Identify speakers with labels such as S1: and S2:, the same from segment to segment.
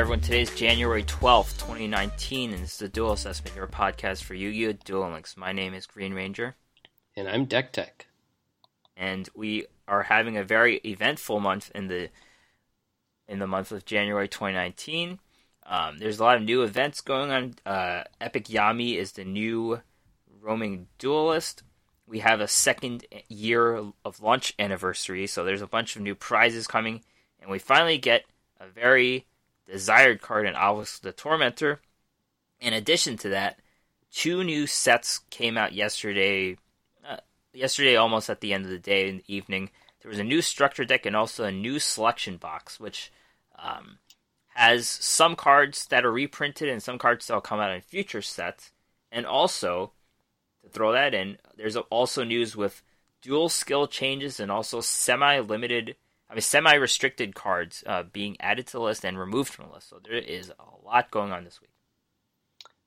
S1: Hi, Today is January 12th, 2019, and this is the Duel Assessment, your podcast for Yu Gi Oh! Duel Links. My name is Green Ranger.
S2: And I'm Deck Tech.
S1: And we are having a very eventful month in the in the month of January 2019. Um, there's a lot of new events going on. Uh, Epic Yami is the new roaming duelist. We have a second year of launch anniversary, so there's a bunch of new prizes coming, and we finally get a very desired card in Obelisk the Tormentor. In addition to that, two new sets came out yesterday. Uh, yesterday, almost at the end of the day in the evening, there was a new structure deck and also a new selection box, which um, has some cards that are reprinted and some cards that will come out in future sets. And also, to throw that in, there's also news with duel skill changes and also semi-limited I mean, semi-restricted cards uh, being added to the list and removed from the list. So there is a lot going on this week.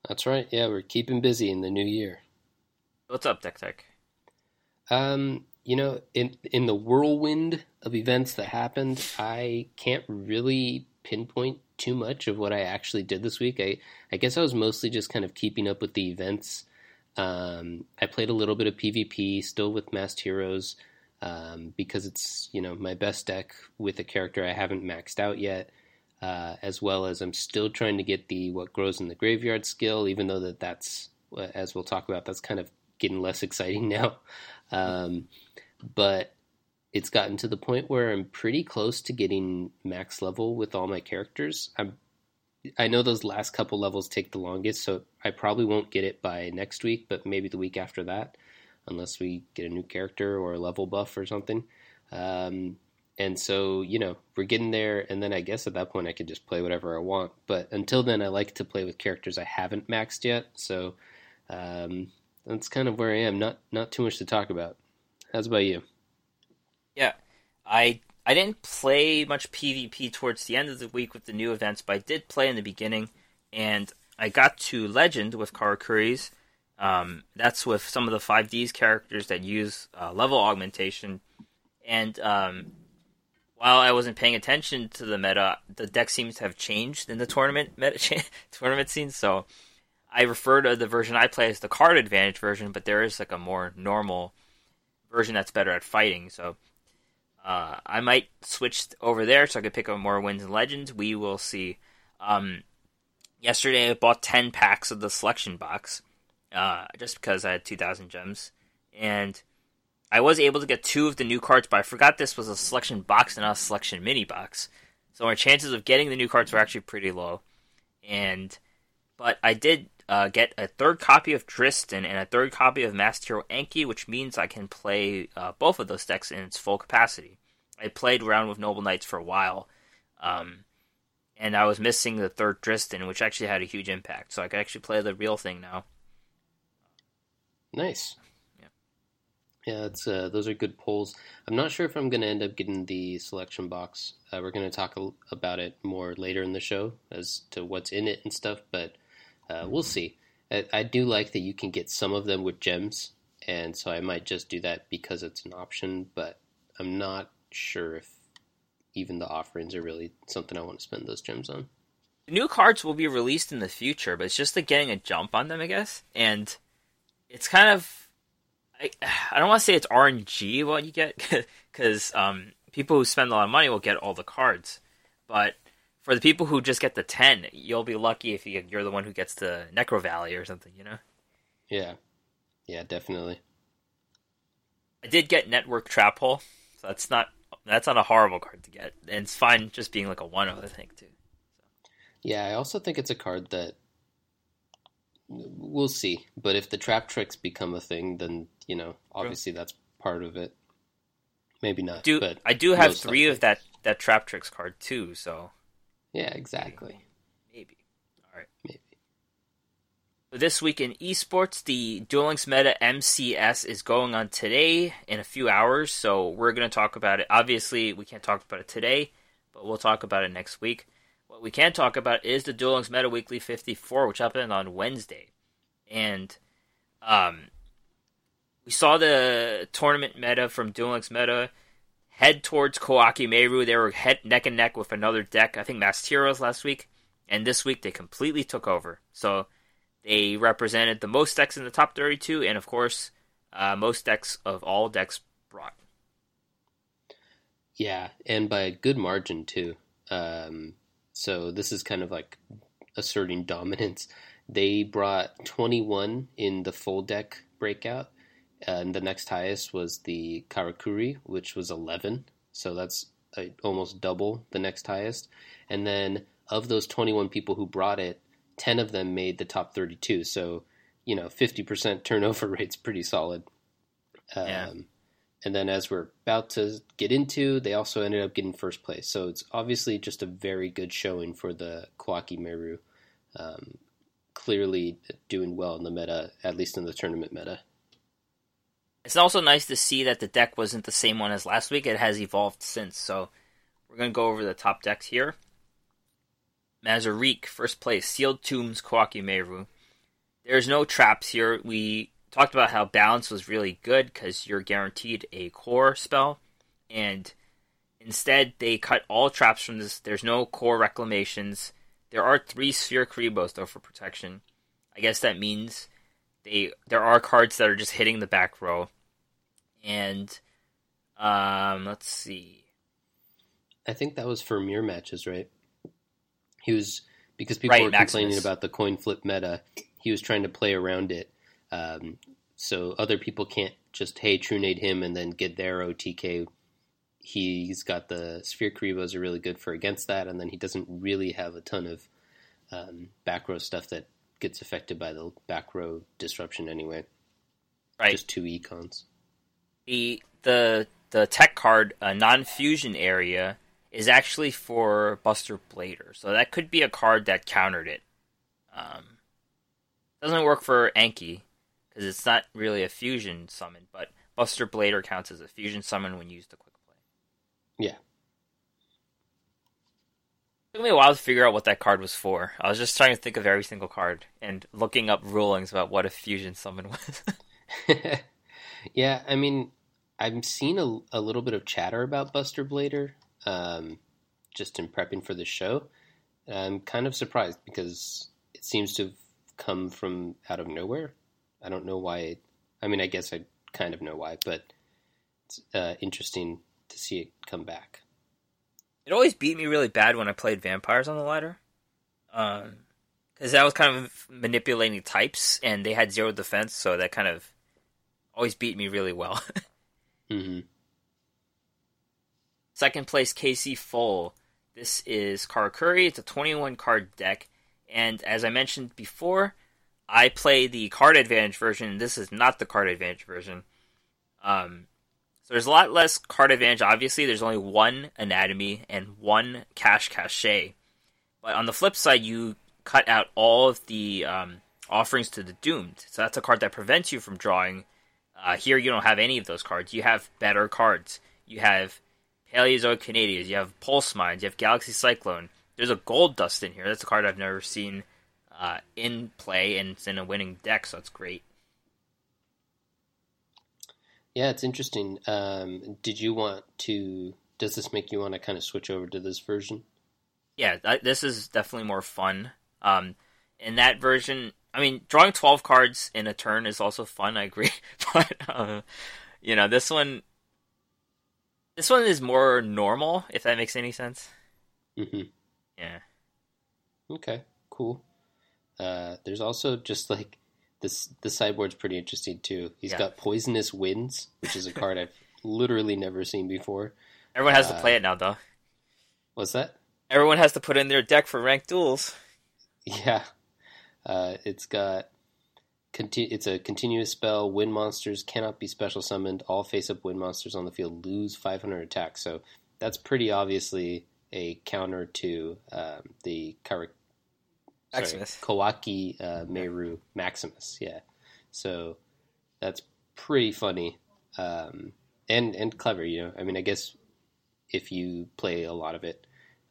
S2: That's right. Yeah, we're keeping busy in the new year.
S1: What's up, Deck Tech?
S2: Um, you know, in in the whirlwind of events that happened, I can't really pinpoint too much of what I actually did this week. I I guess I was mostly just kind of keeping up with the events. Um, I played a little bit of PvP, still with Masked Heroes um, because it's you know my best deck with a character I haven't maxed out yet, uh, as well as I'm still trying to get the what grows in the graveyard skill, even though that that's uh, as we'll talk about that's kind of getting less exciting now, um, but it's gotten to the point where I'm pretty close to getting max level with all my characters. I'm I know those last couple levels take the longest, so I probably won't get it by next week, but maybe the week after that unless we get a new character or a level buff or something. Um, and so, you know, we're getting there, and then I guess at that point I could just play whatever I want. But until then, I like to play with characters I haven't maxed yet. So um, that's kind of where I am. Not not too much to talk about. How's about you?
S1: Yeah, I I didn't play much PvP towards the end of the week with the new events, but I did play in the beginning, and I got to Legend with Karakuris um, that's with some of the 5Ds characters that use uh, level augmentation. And um, while I wasn't paying attention to the meta, the deck seems to have changed in the tournament meta tournament scene. So I refer to the version I play as the card advantage version, but there is like a more normal version that's better at fighting. So uh, I might switch over there so I could pick up more wins and legends. We will see. Um, yesterday I bought ten packs of the selection box uh, just because I had 2,000 gems. And I was able to get two of the new cards, but I forgot this was a selection box and not a selection mini box. So my chances of getting the new cards were actually pretty low. And but I did uh, get a third copy of Drystan and a third copy of Masked Hero Anki, which means I can play uh, both of those decks in its full capacity. I played around with Noble Knights for a while, um, and I was missing the third Drystan, which actually had a huge impact. So I could actually play the real thing now.
S2: Nice. Yeah. Yeah, it's uh, those are good polls. I'm not sure if I'm going to end up getting the selection box. Uh, we're going to talk a, about it more later in the show as to what's in it and stuff, but uh, we'll see. I, I, do like that you can get some of them with gems, and so I might just do that because it's an option. But I'm not sure if even the offerings are really something I want to spend those gems on.
S1: New cards will be released in the future, but it's just like getting a jump on them, I guess. And it's kind of I, I don't want to say it's RNG what you get because um, people who spend a lot of money will get all the cards, but for the people who just get the ten, you'll be lucky if you, you're the one who gets the Necro Valley or something, you know?
S2: Yeah, yeah, definitely.
S1: I did get Network Trap Hole, so that's not that's not a horrible card to get, and it's fine just being like a one of I think too. So.
S2: Yeah, I also think it's a card that we'll see. But if the trap tricks become a thing, then you know, obviously True. that's part of it. Maybe not.
S1: Do
S2: but
S1: I do have three of that that trap tricks card too? So
S2: yeah, exactly.
S1: Maybe. All right.
S2: Maybe.
S1: this week in esports, the Duel Links Meta MCS is going on today in a few hours, so we're going to talk about it. Obviously, we can't talk about it today, but we'll talk about it next week. What we can talk about is the Duel Links Meta Weekly 54, which happened on Wednesday. And um, we saw the tournament meta from Duel Links Meta head towards Koaki Meiru. They were head neck and neck with another deck. I think Masked Heroes last week. and this week they completely took over. So they represented the most decks in the top 32, and of course, uh, most decks of all decks brought.
S2: Yeah, and by a good margin too. Um, so this is kind of like asserting dominance. They brought 21 in the full deck breakout, and the next highest was the Karakuri, which was 11. So that's uh, almost double the next highest. And then of those 21 people who brought it, 10 of them made the top 32. So, you know, 50% turnover rate's pretty solid. Um, yeah. And then as we're about to get into, they also ended up getting first place. So it's obviously just a very good showing for the Koaki Meiru. Um, clearly doing well in the meta, at least in the tournament meta.
S1: It's also nice to see that the deck wasn't the same one as last week. It has evolved since. So we're going to go over the top decks here. Mazurique, first place. Sealed Tombs, Koaki Meiru. There's no traps here. We talked about how balance was really good because you're guaranteed a core spell. And instead, they cut all traps from this. There's no core reclamations. There are three Sphere Kuribohs, though, for protection. I guess that means they there are cards that are just hitting the back row. And um, let's see.
S2: I think that was for mirror matches, right? He was because people right, were Maximus. complaining about the coin flip meta. He was trying to play around it, um, so other people can't just hey Trunade him and then get their OTK. He's got the Sphere Kuribohs are really good for against that, and then he doesn't really have a ton of um, back row stuff that gets affected by the back row disruption anyway. Right, just two econs.
S1: The the the tech card uh, non fusion area is actually for Buster Blader. So that could be a card that countered it. Um, doesn't work for Anki because it's not really a fusion summon, but Buster Blader counts as a fusion summon when used to quick play.
S2: Yeah.
S1: It took me a while to figure out what that card was for. I was just trying to think of every single card and looking up rulings about what a fusion summon was.
S2: yeah, I mean, I've seen a, a little bit of chatter about Buster Blader um, just in prepping for the show. I'm kind of surprised because it seems to have come from out of nowhere. I don't know why. It, I mean, I guess I kind of know why, but it's uh, interesting to see it come back.
S1: It always beat me really bad when I played vampires on the ladder, because um, that was kind of manipulating types, and they had zero defense, so that kind of always beat me really well. mm-hmm. Second place, KC Full. This is Karakuri. It's a 21 card deck. And as I mentioned before, I play the card advantage version. This is not the card advantage version. Um, so there's a lot less card advantage. Obviously, there's only one anatomy and one cash cachet. But on the flip side, you cut out all of the um, offerings to the doomed. So that's a card that prevents you from drawing. Uh, here, you don't have any of those cards. You have better cards. You have Paleozoic Canadians, you have Pulse Mines, you have Galaxy Cyclone. There's a Gold Dust in here. That's a card I've never seen uh, in play, and it's in a winning deck, so it's great.
S2: Yeah, it's interesting. Um, did you want to? Does this make you want to kind of switch over to this version?
S1: Yeah, this is definitely more fun. Um, in that version, I mean, drawing twelve cards in a turn is also fun. I agree, but uh, you know, this one this one is more normal, if that makes any sense. Mm-hmm. Yeah.
S2: Okay. Cool. Uh, there's also just like this. The sideboard's pretty interesting too. He's yeah. got poisonous winds, which is a card I've literally never seen before.
S1: Everyone has uh, to play it now, though.
S2: What's that?
S1: Everyone has to put in their deck for ranked duels.
S2: Yeah. Uh, it's got Conti- it's a continuous spell. Wind monsters cannot be special summoned. All face-up wind monsters on the field lose 500 attack. So that's pretty obviously a counter to um, the Kar- Maximus. Sorry, Koaki uh, Meiru Maximus. Yeah. So that's pretty funny um, and and clever. You know, I mean, I guess if you play a lot of it.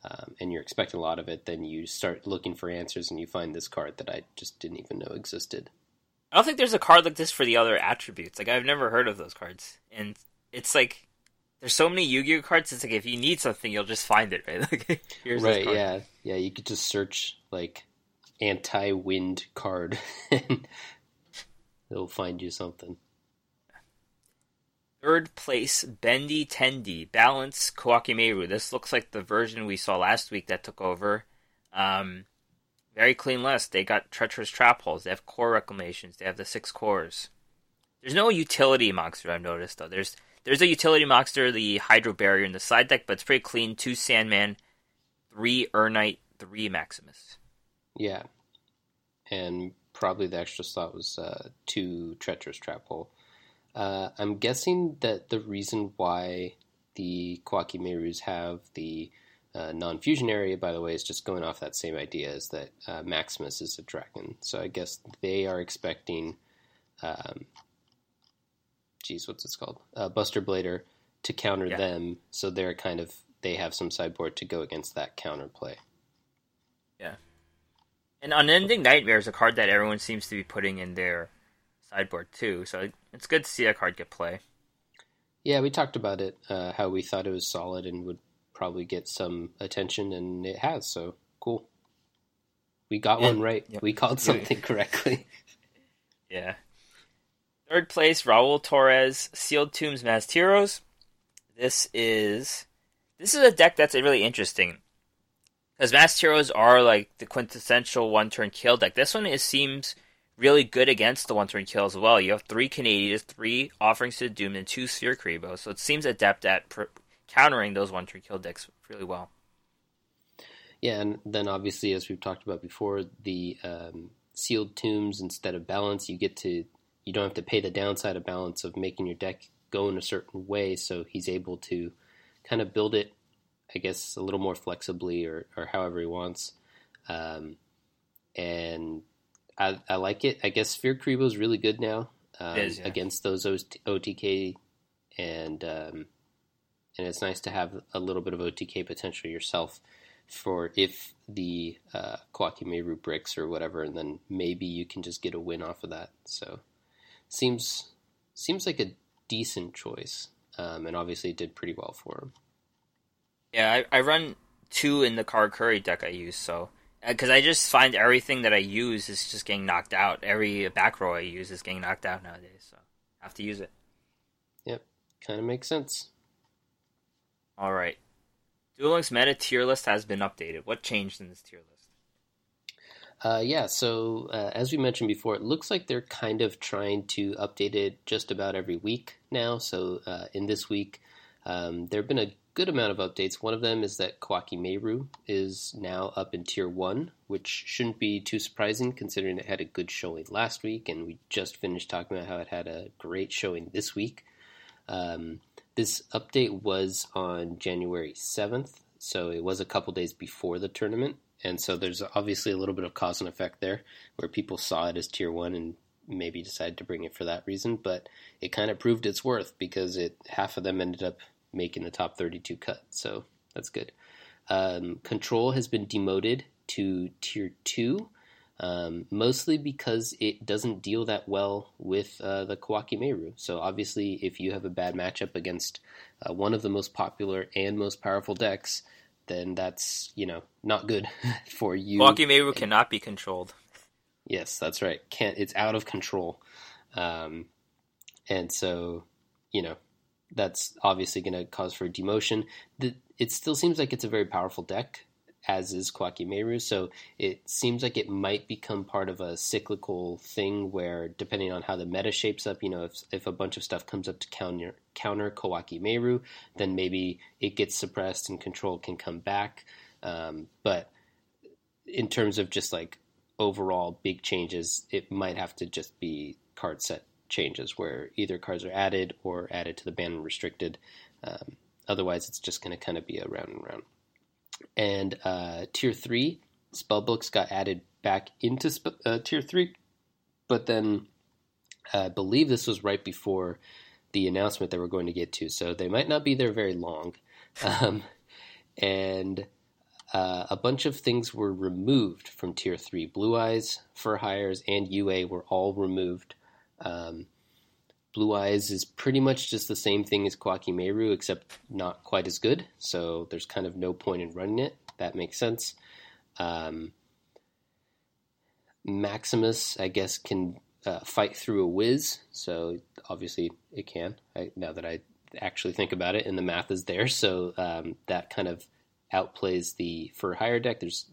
S2: Um, and you're expecting a lot of it, then you start looking for answers and you find this card that I just didn't even know existed.
S1: I don't think there's a card like this for the other attributes. Like I've never heard of those cards, and it's like there's so many Yu-Gi-Oh cards. It's like if you need something, you'll just find it, right? Like here's
S2: right, yeah, yeah. You could just search like anti-wind card, and it'll find you something.
S1: Third place, Bendy Tendi, Balance Koaki Meiru. This looks like the version we saw last week that took over. Um, very clean list. They got treacherous trap holes. They have core reclamations. They have the six cores. There's no utility monster I've noticed though. There's there's a utility monster, the Hydro Barrier in the side deck, but it's pretty clean. Two Sandman, three Urnight, three Maximus.
S2: Yeah, and probably the extra slot was uh, two treacherous trap hole. Uh, I'm guessing that the reason why the Koaki Meirus have the uh, non-fusion area, by the way, is just going off that same idea is that uh, Maximus is a dragon. So I guess they are expecting, um, geez, what's it called? Uh, Buster Blader to counter yeah. them. So they're kind of they have some sideboard to go against that counter play.
S1: Yeah, and Unending Nightmare is a card that everyone seems to be putting in their sideboard too. So it's good to see that card get play.
S2: Yeah, we talked about it, uh, how we thought it was solid and would probably get some attention, and it has. So cool. We got yeah. one right. Yep. We called something correctly.
S1: Yeah. Third place, Raul Torres, Sealed Tombs Masked Heroes. This is this is a deck that's really interesting. Because Masked Heroes are like the quintessential one turn kill deck. This one seems really good against the one turn kill as well. You have three Canadians, three Offerings to the Doom, and two Sphere Kuriboh. So it seems adept at pr- countering those one turn kill decks really well.
S2: Yeah, and then obviously, as we've talked about before, the um, sealed tombs instead of balance, you get to you don't have to pay the downside of balance of making your deck go in a certain way. So he's able to kind of build it, I guess, a little more flexibly or, or however he wants. Um, and I, I like it. I guess Sphere Kuriboh is really good now um, is, yeah. against those OTK, and um, and it's nice to have a little bit of OTK potential yourself for if the uh, Koaki Meiru bricks or whatever, and then maybe you can just get a win off of that. So seems seems like a decent choice, um, and obviously it did pretty well for him.
S1: Yeah, I, I run two in the Karakuri deck I use, so because I just find everything that I use is just getting knocked out. Every back row I use is getting knocked out nowadays, so I have to use it.
S2: Yep, kind of makes sense.
S1: All right, Duel Links meta tier list has been updated. What changed in this tier list?
S2: Uh, yeah, so uh, as we mentioned before, it looks like they're kind of trying to update it just about every week now. So uh, in this week, um, there have been a good amount of updates. One of them is that Koaki Meiru is now up in Tier 1, which shouldn't be too surprising considering it had a good showing last week, and we just finished talking about how it had a great showing this week. Um, this update was on January 7th, so it was a couple days before the tournament, and so there's obviously a little bit of cause and effect there where people saw it as Tier 1 and maybe decided to bring it for that reason, but it kind of proved its worth because it half of them ended up making the top 32 cut. So that's good. Um, Control has been demoted to tier two, um, mostly because it doesn't deal that well with uh, the Koaki Meiru. So obviously, if you have a bad matchup against uh, one of the most popular and most powerful decks, then that's you know not good for you.
S1: Koaki Meiru cannot be controlled.
S2: Yes, that's right. Can't it's out of control, um, and so you know that's obviously going to cause for demotion. The, it still seems like it's a very powerful deck, as is Koaki Meiru, so it seems like it might become part of a cyclical thing where, depending on how the meta shapes up, you know, if, if a bunch of stuff comes up to counter counter Koaki Meiru, then maybe it gets suppressed and control can come back. Um, but in terms of just like overall big changes, it might have to just be card set changes where either cards are added or added to the ban and restricted. Um, otherwise, it's just going to kind of be a round and round. And uh, tier three spellbooks got added back into sp- uh, tier three, but then uh, I believe this was right before the announcement that we're going to get to, so they might not be there very long. Um, and uh, a bunch of things were removed from tier three. Blue Eyes, Fur Hires, and UA were all removed um, Blue Eyes is pretty much just the same thing as Koaki Meiru, except not quite as good. So there's kind of no point in running it. That makes sense. Um, Maximus, I guess, can uh, fight through a whiz. So obviously it can. I, now that I actually think about it, and the math is there, so um, that kind of outplays the Fur Hire deck. There's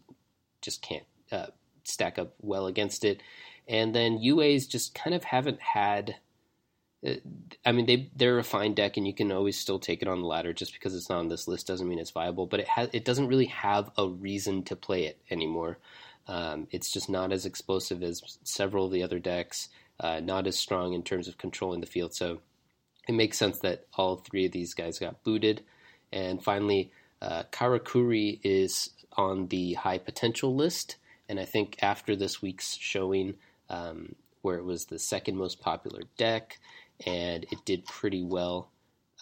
S2: just can't uh, stack up well against it. And then UAs just kind of haven't had. Uh, I mean, they they're a fine deck, and you can always still take it on the ladder. Just because it's not on this list doesn't mean it's viable. But it has it doesn't really have a reason to play it anymore. Um, it's just not as explosive as several of the other decks. Uh, not as strong in terms of controlling the field. So it makes sense that all three of these guys got booted. And finally, uh, Karakuri is on the high potential list. And I think after this week's showing, um, where it was the second most popular deck and it did pretty well,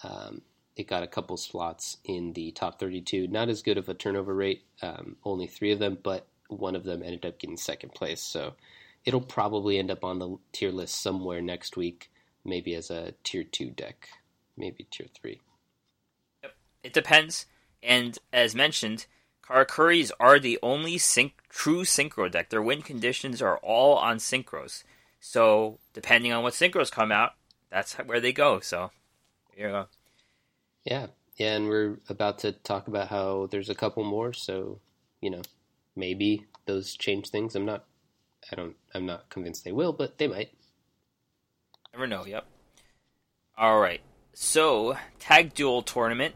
S2: um, it got a couple slots in the top 32. Not as good of a turnover rate, um, only three of them, but one of them ended up getting second place. So it'll probably end up on the tier list somewhere next week, maybe as a tier two deck, maybe tier three.
S1: Yep, it depends. And as mentioned, Karakuris are the only synch- true synchro deck. Their win conditions are all on synchros. So depending on what synchros come out, that's where they go. So here you go.
S2: Yeah, yeah, and we're about to talk about how there's a couple more. So you know, maybe those change things. I'm not. I don't. I'm not convinced they will, but they might.
S1: Never know. Yep. All right. So tag duel tournament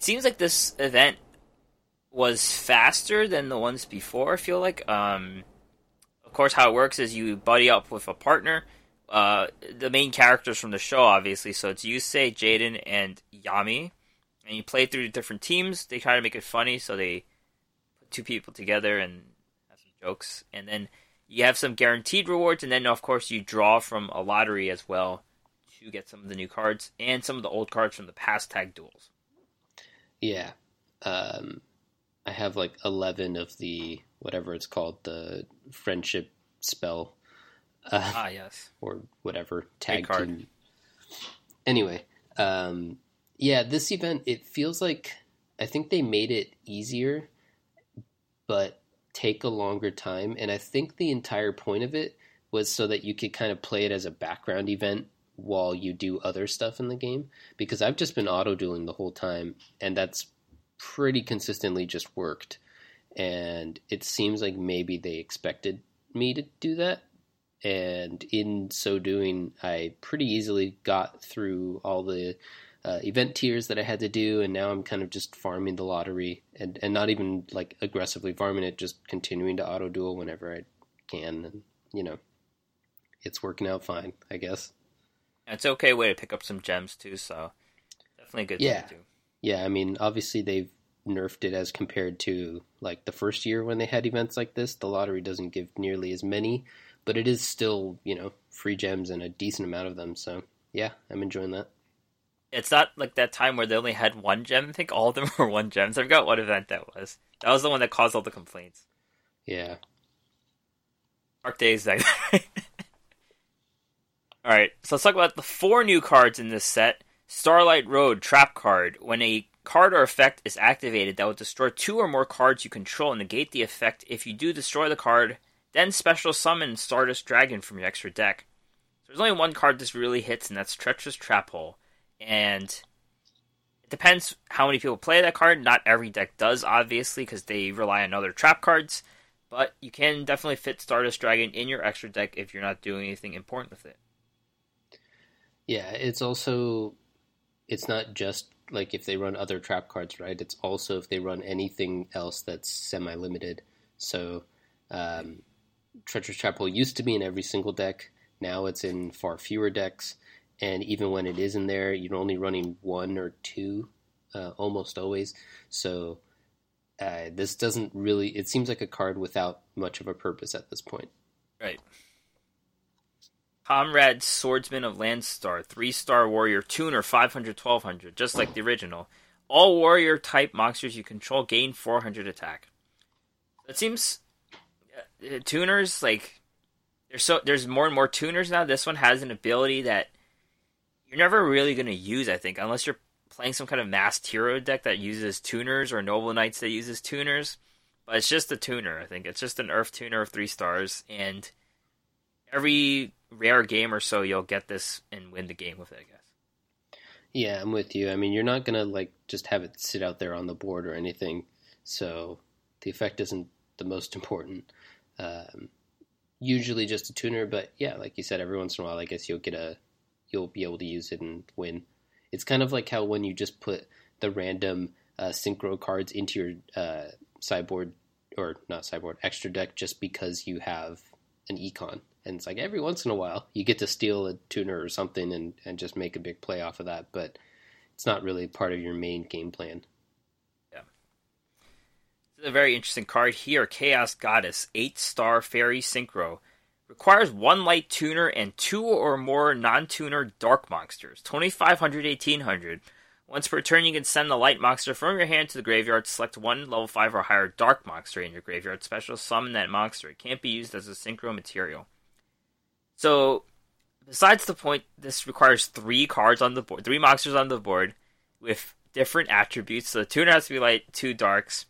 S1: it seems like this event was faster than the ones before. I feel like, um, of course, how it works is you buddy up with a partner. Uh, the main characters from the show, obviously. So it's Yusei, Jaden, and Yami, and you play through different teams. They try to make it funny, so they put two people together and have some jokes, and then you have some guaranteed rewards, and then of course you draw from a lottery as well to get some of the new cards and some of the old cards from the past tag duels.
S2: Yeah. Um, I have like 11 of the, whatever it's called, the friendship spell.
S1: Uh, ah, yes.
S2: Or whatever. Tag team. Anyway, um, yeah, this event, it feels like, I think they made it easier, but take a longer time. And I think the entire point of it was so that you could kind of play it as a background event while you do other stuff in the game because I've just been auto dueling the whole time and that's pretty consistently just worked and it seems like maybe they expected me to do that and in so doing I pretty easily got through all the uh, event tiers that I had to do and now I'm kind of just farming the lottery and, and not even like aggressively farming it just continuing to auto duel whenever I can and you know it's working out fine I guess
S1: it's okay way to pick up some gems too. So definitely a good
S2: yeah.
S1: thing to do.
S2: Yeah, I mean, obviously they've nerfed it as compared to like the first year when they had events like this. The lottery doesn't give nearly as many, but it is still you know free gems and a decent amount of them. So yeah, I'm enjoying that.
S1: It's not like that time where they only had one gem. I think all of them were one gems. I forgot what event that was. That was the one that caused all the complaints.
S2: Yeah.
S1: Dark days. That All right, so let's talk about the four new cards in this set. Starlight Road Trap card. When a card or effect is activated that will destroy two or more cards you control and negate the effect. If you do destroy the card, then special summon Stardust Dragon from your extra deck. So there's only one card this really hits, and that's Treacherous Trap Hole. And it depends how many people play that card. Not every deck does, obviously, because they rely on other trap cards. But you can definitely fit Stardust Dragon in your extra deck if you're not doing anything important with it.
S2: Yeah, it's also it's not just like if they run other trap cards, right? It's also if they run anything else that's semi limited. So um, Treacherous Hole used to be in every single deck. Now it's in far fewer decks, and even when it is in there, you're only running one or two, uh, almost always. So uh, this doesn't really. It seems like a card without much of a purpose at this point.
S1: Right. Comrade Swordsman of Landstar, 3 star warrior tuner 500 1200, just like the original. All warrior type monsters you control gain 400 attack. It seems uh, tuners like there's so there's more and more tuners now. This one has an ability that you're never really going to use. I think unless you're playing some kind of masked hero deck that uses tuners or noble knights that uses tuners. But it's just a tuner. I think it's just an Earth tuner of three stars, and every rare game or so you'll get this and win the game with it. I guess.
S2: Yeah, I'm with you. I mean, you're not gonna like just have it sit out there on the board or anything, so the effect isn't the most important. Um, usually just a tuner, but yeah, like you said, every once in a while, I guess you'll get a, you'll be able to use it and win. It's kind of like how when you just put the random uh, synchro cards into your uh, sideboard or not sideboard extra deck just because you have an econ and it's like every once in a while you get to steal a tuner or something and, and just make a big play off of that, but it's not really part of your main game plan.
S1: Yeah. This is a very interesting card here. Chaos Goddess, 8 star fairy synchro. Requires one light tuner and two or more non tuner dark monsters. 2500, 1800. Once per turn, you can send the light monster from your hand to the graveyard. Select one level 5 or higher dark monster in your graveyard. Special summon that monster. It can't be used as a synchro material. So, besides the point, this requires three cards on the board, three monsters on the board with different attributes. So the tuner has to be light, two darks.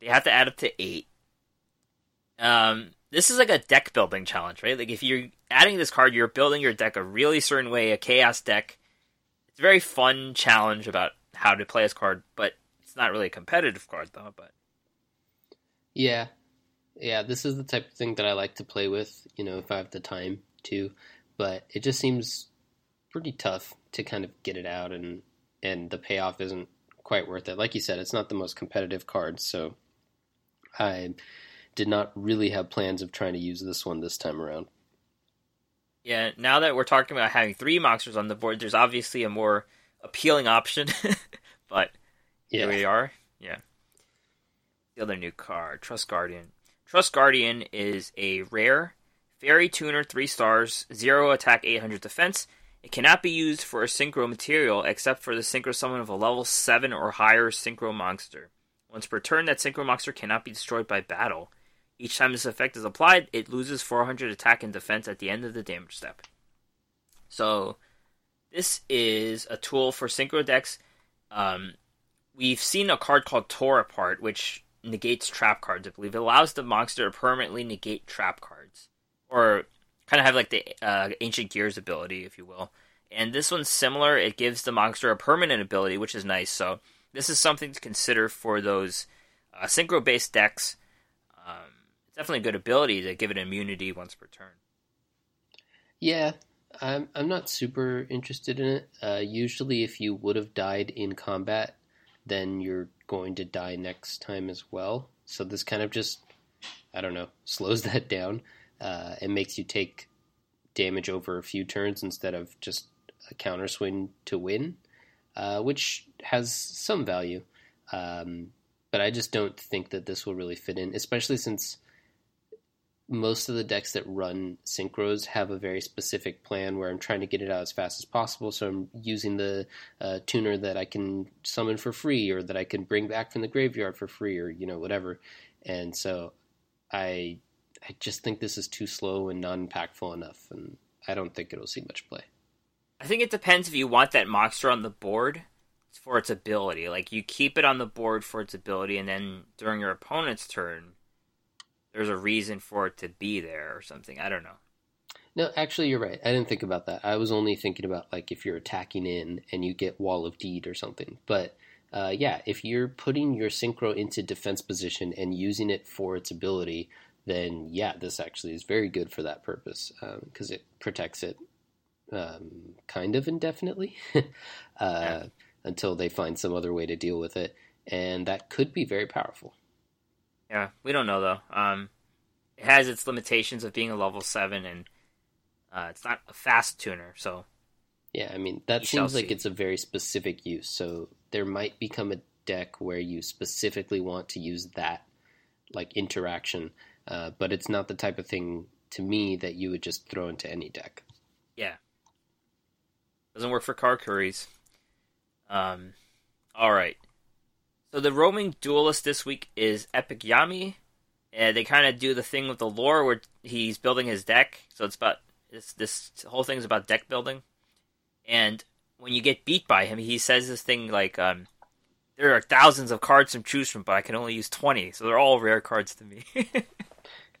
S1: They have to add up to eight. Um, this is like a deck building challenge, right? Like if you're adding this card, you're building your deck a really certain way, a chaos deck. It's a very fun challenge about how to play this card, but it's not really a competitive card though. But
S2: yeah, yeah, this is the type of thing that I like to play with. You know, if I have the time too, but it just seems pretty tough to kind of get it out, and and the payoff isn't quite worth it. Like you said, it's not the most competitive card, so I did not really have plans of trying to use this one this time around.
S1: Yeah, now that we're talking about having three monsters on the board, there's obviously a more appealing option, but yeah. here we are. Yeah. The other new card, Trust Guardian. Trust Guardian is a rare Fairy Tuner 3 stars, 0 attack, 800 defense. It cannot be used for a synchro material except for the synchro summon of a level 7 or higher synchro monster. Once per turn, that synchro monster cannot be destroyed by battle. Each time this effect is applied, it loses 400 attack and defense at the end of the damage step. So, this is a tool for synchro decks. Um, we've seen a card called Torapart, which negates trap cards, I believe. It allows the monster to permanently negate trap cards or kind of have like the uh, ancient gears ability, if you will. And this one's similar. It gives the monster a permanent ability, which is nice. So this is something to consider for those uh, synchro based decks. Um, it's definitely a good ability to give it immunity once per turn.
S2: Yeah, I'm I'm not super interested in it. Uh, usually, if you would have died in combat, then you're going to die next time as well. So this kind of just, I don't know, slows that down. Uh, it makes you take damage over a few turns instead of just a counter swing to win, uh, which has some value. Um, but I just don't think that this will really fit in, especially since most of the decks that run synchros have a very specific plan where I'm trying to get it out as fast as possible. So I'm using the uh, tuner that I can summon for free or that I can bring back from the graveyard for free or, you know, whatever. And so I I just think this is too slow and non impactful enough, and I don't think it'll see much play.
S1: I think it depends if you want that monster on the board for its ability. Like you keep it on the board for its ability, and then during your opponent's turn, there's a reason for it to be there or something. I don't know.
S2: No, actually, you're right. I didn't think about that. I was only thinking about like if you're attacking in and you get Wall of Deed or something. But uh, yeah, if you're putting your synchro into defense position and using it for its ability, then yeah, this actually is very good for that purpose because um, it protects it um, kind of indefinitely uh, yeah. until they find some other way to deal with it, and that could be very powerful.
S1: Yeah, we don't know though. Um, it has its limitations of being a level seven, and uh, it's not a fast tuner, so.
S2: Yeah, I mean that seems like see. it's a very specific use. So there might become a deck where you specifically want to use that like interaction uh, but it's not the type of thing to me that you would just throw into any deck.
S1: Yeah. Doesn't work for Karakuris. Um, all right. So the roaming duelist this week is Epic Yami. And they kind of do the thing with the lore where he's building his deck. So it's about this this whole thing is about deck building. And when you get beat by him, he says this thing like, um, "There are thousands of cards to choose from, but I can only use twenty, so they're all rare cards to me."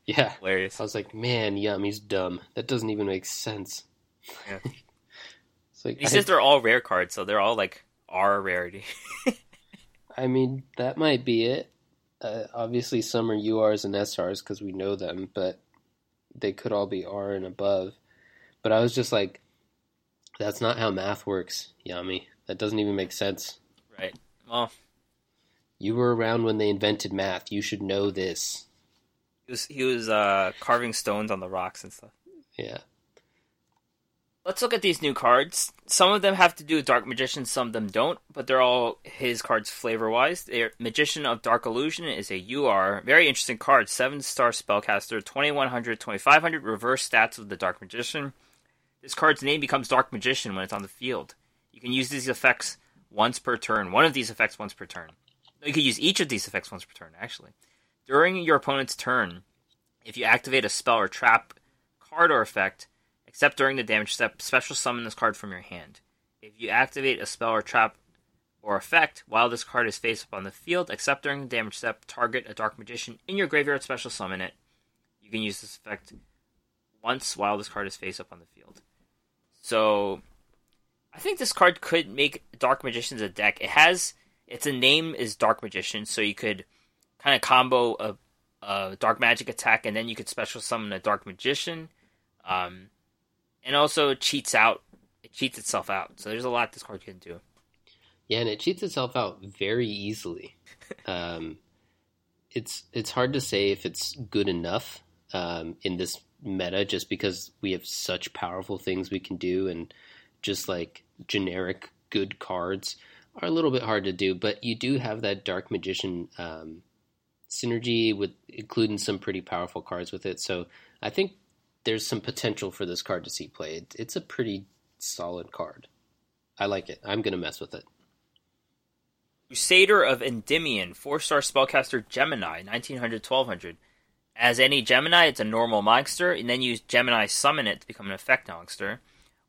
S2: Yeah.
S1: Hilarious.
S2: I was like, man, Yummy's dumb. That doesn't even make sense.
S1: Yeah.
S2: it's like,
S1: He
S2: I,
S1: says they're all rare cards, so they're all like R rarity.
S2: I mean, that might be it. Uh, obviously, some are URs and SRs because we know them, but they could all be R and above. But I was just like, that's not how math works, Yummy. That doesn't even make sense.
S1: right. Well,
S2: You were around when they invented math. You should know this.
S1: He was he was uh, carving stones on the rocks and stuff.
S2: Yeah.
S1: Let's look at these new cards. Some of them have to do with Dark Magician, some of them don't, but they're all his cards flavor wise. They're Magician of Dark Illusion is a UR, very interesting card, 7 star spellcaster, 2100, 2500 reverse stats of the Dark Magician. This card's name becomes Dark Magician when it's on the field. You can use these effects once per turn, one of these effects once per turn. You can use each of these effects once per turn, actually. During your opponent's turn, if you activate a spell or trap card or effect, except during the damage step, special summon this card from your hand. If you activate a spell or trap or effect while this card is face up on the field, except during the damage step, target a Dark Magician in your graveyard, special summon it. You can use this effect once while this card is face up on the field. So, I think this card could make Dark Magicians a deck. It has its a name is Dark Magician, so you could kind of combo a, a Dark Magic attack, and then you could special summon a Dark Magician. Um, and also it cheats out. It cheats itself out. So there's a lot this card can do.
S2: Yeah, and it cheats itself out very easily. um, it's it's hard to say if it's good enough um, in this meta, just because we have such powerful things we can do, and just like generic good cards are a little bit hard to do. But you do have that Dark Magician um, synergy with including some pretty powerful cards with it. So I think there's some potential for this card to see play. It, it's a pretty solid card. I like it. I'm gonna mess with it.
S1: Crusader of Endymion, four star spellcaster Gemini, 1900 1200. As any Gemini, it's a normal monster, and then use Gemini summon it to become an effect monster.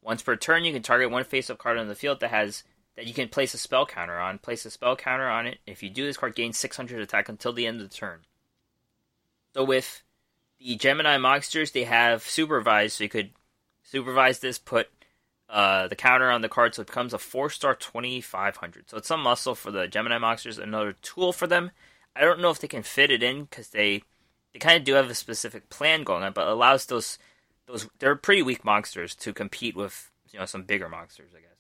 S1: Once per turn, you can target one face up card on the field that has that you can place a spell counter on. Place a spell counter on it. If you do, this card gains 600 attack until the end of the turn. So with the Gemini monsters, they have supervised, so you could supervise this, put uh, the counter on the card, so it becomes a four star 2500. So it's some muscle for the Gemini monsters, another tool for them. I don't know if they can fit it in because they they kind of do have a specific plan going on, but allows those those they're pretty weak monsters to compete with you know some bigger monsters, I guess.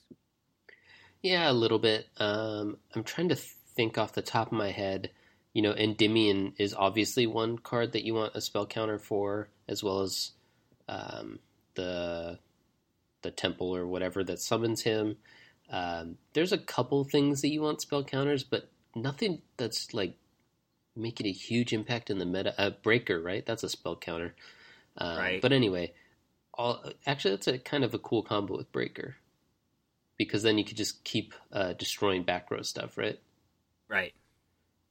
S2: Yeah, a little bit. Um, I'm trying to think off the top of my head. You know, Endymion is obviously one card that you want a spell counter for, as well as um, the the temple or whatever that summons him. Um, there's a couple things that you want spell counters, but nothing that's like making a huge impact in the meta. Uh, Breaker, right? That's a spell counter. Um,
S1: Right.
S2: But anyway, all actually that's a kind of a cool combo with Breaker because then you could just keep uh, destroying back row stuff, right?
S1: Right.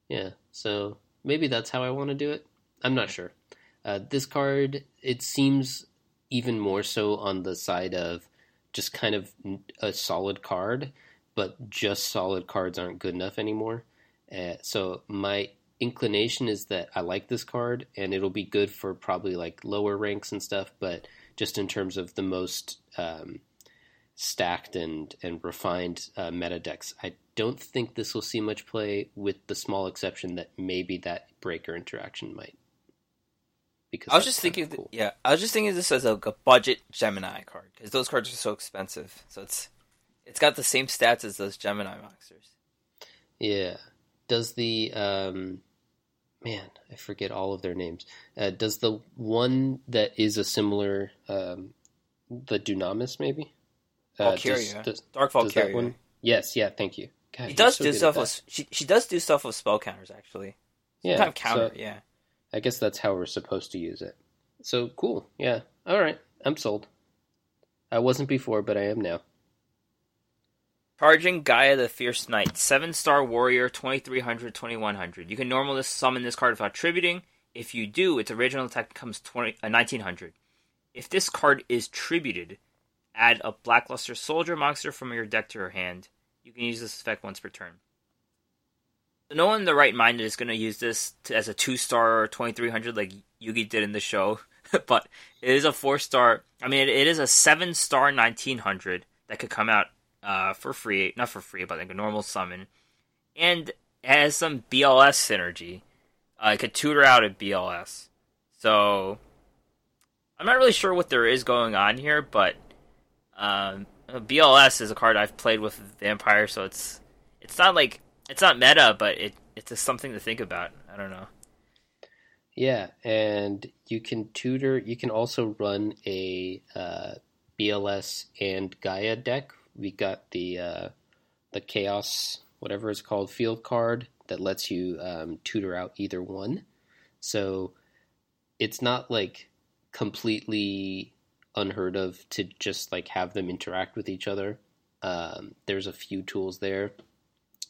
S2: Yeah. So maybe that's how I want to do it. I'm not sure. Uh, this card, it seems even more so on the side of just kind of a solid card, but just solid cards aren't good enough anymore. Uh, so my inclination is that I like this card, and it'll be good for probably like lower ranks and stuff. But just in terms of the most um, stacked and and refined uh, meta decks, I don't think this will see much play, with the small exception that maybe that breaker interaction might. Because
S3: I was just thinking,
S2: cool.
S3: yeah, I was just thinking this as a, a budget Gemini card because those cards are so expensive. So it's it's got the same stats as those Gemini monsters.
S2: Yeah. Does the um man, I forget all of their names. Uh, does the one that is a similar um the Dunamis maybe? Uh, does-
S3: Valkyria,
S2: does-
S3: Dark
S2: does
S3: Valkyria.
S2: one- Yes, yeah, thank you. God,
S3: She does
S2: so
S3: do stuff with she she does do stuff with spell counters actually.
S2: yeah,
S3: counter,
S2: so
S3: yeah.
S2: I guess that's how we're supposed to use it. So cool. Yeah. All right. I'm sold. I wasn't before, but I am now.
S1: Charging Gaia the Fierce Knight, 7 star warrior, 2300, 2100. You can normally summon this card without tributing. If you do, its original attack becomes 20, uh, 1900. If this card is tributed, add a Blackluster Soldier monster from your deck to your hand. You can use this effect once per turn. So no one in the right mind is going to use this to, as a two star or 2300 like Yugi did in the show, but it is a four star. I mean, it, it is a seven star 1900 that could come out uh, for free, not for free, but like a normal summon, and has some BLS synergy. Uh, it could tutor out a BLS. So I'm not really sure what there is going on here, but um, BLS is a card I've played with Vampire, so it's it's not like it's not meta, but it it's just something to think about. I don't know.
S2: Yeah, and you can tutor. You can also run a uh, BLS and Gaia deck. We got the uh, the Chaos, whatever it's called, field card that lets you um, tutor out either one. So it's not like completely unheard of to just like have them interact with each other. Um, there's a few tools there.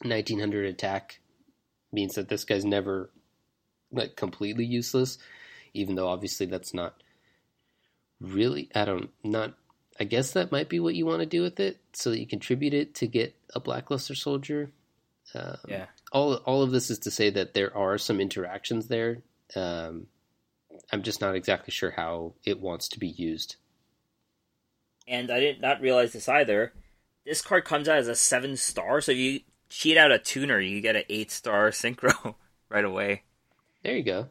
S2: 1900 attack means that this guy's never like completely useless, even though obviously that's not really. I don't not. I guess that might be what you want to do with it, so that you contribute it to get a blackluster soldier. Um,
S1: Yeah.
S2: All all of this is to say that there are some interactions there. Um, I'm just not exactly sure how it wants to be used.
S1: And I did not realize this either. This card comes out as a seven star, so if you cheat out a tuner, you get an eight star synchro right away.
S2: There you go.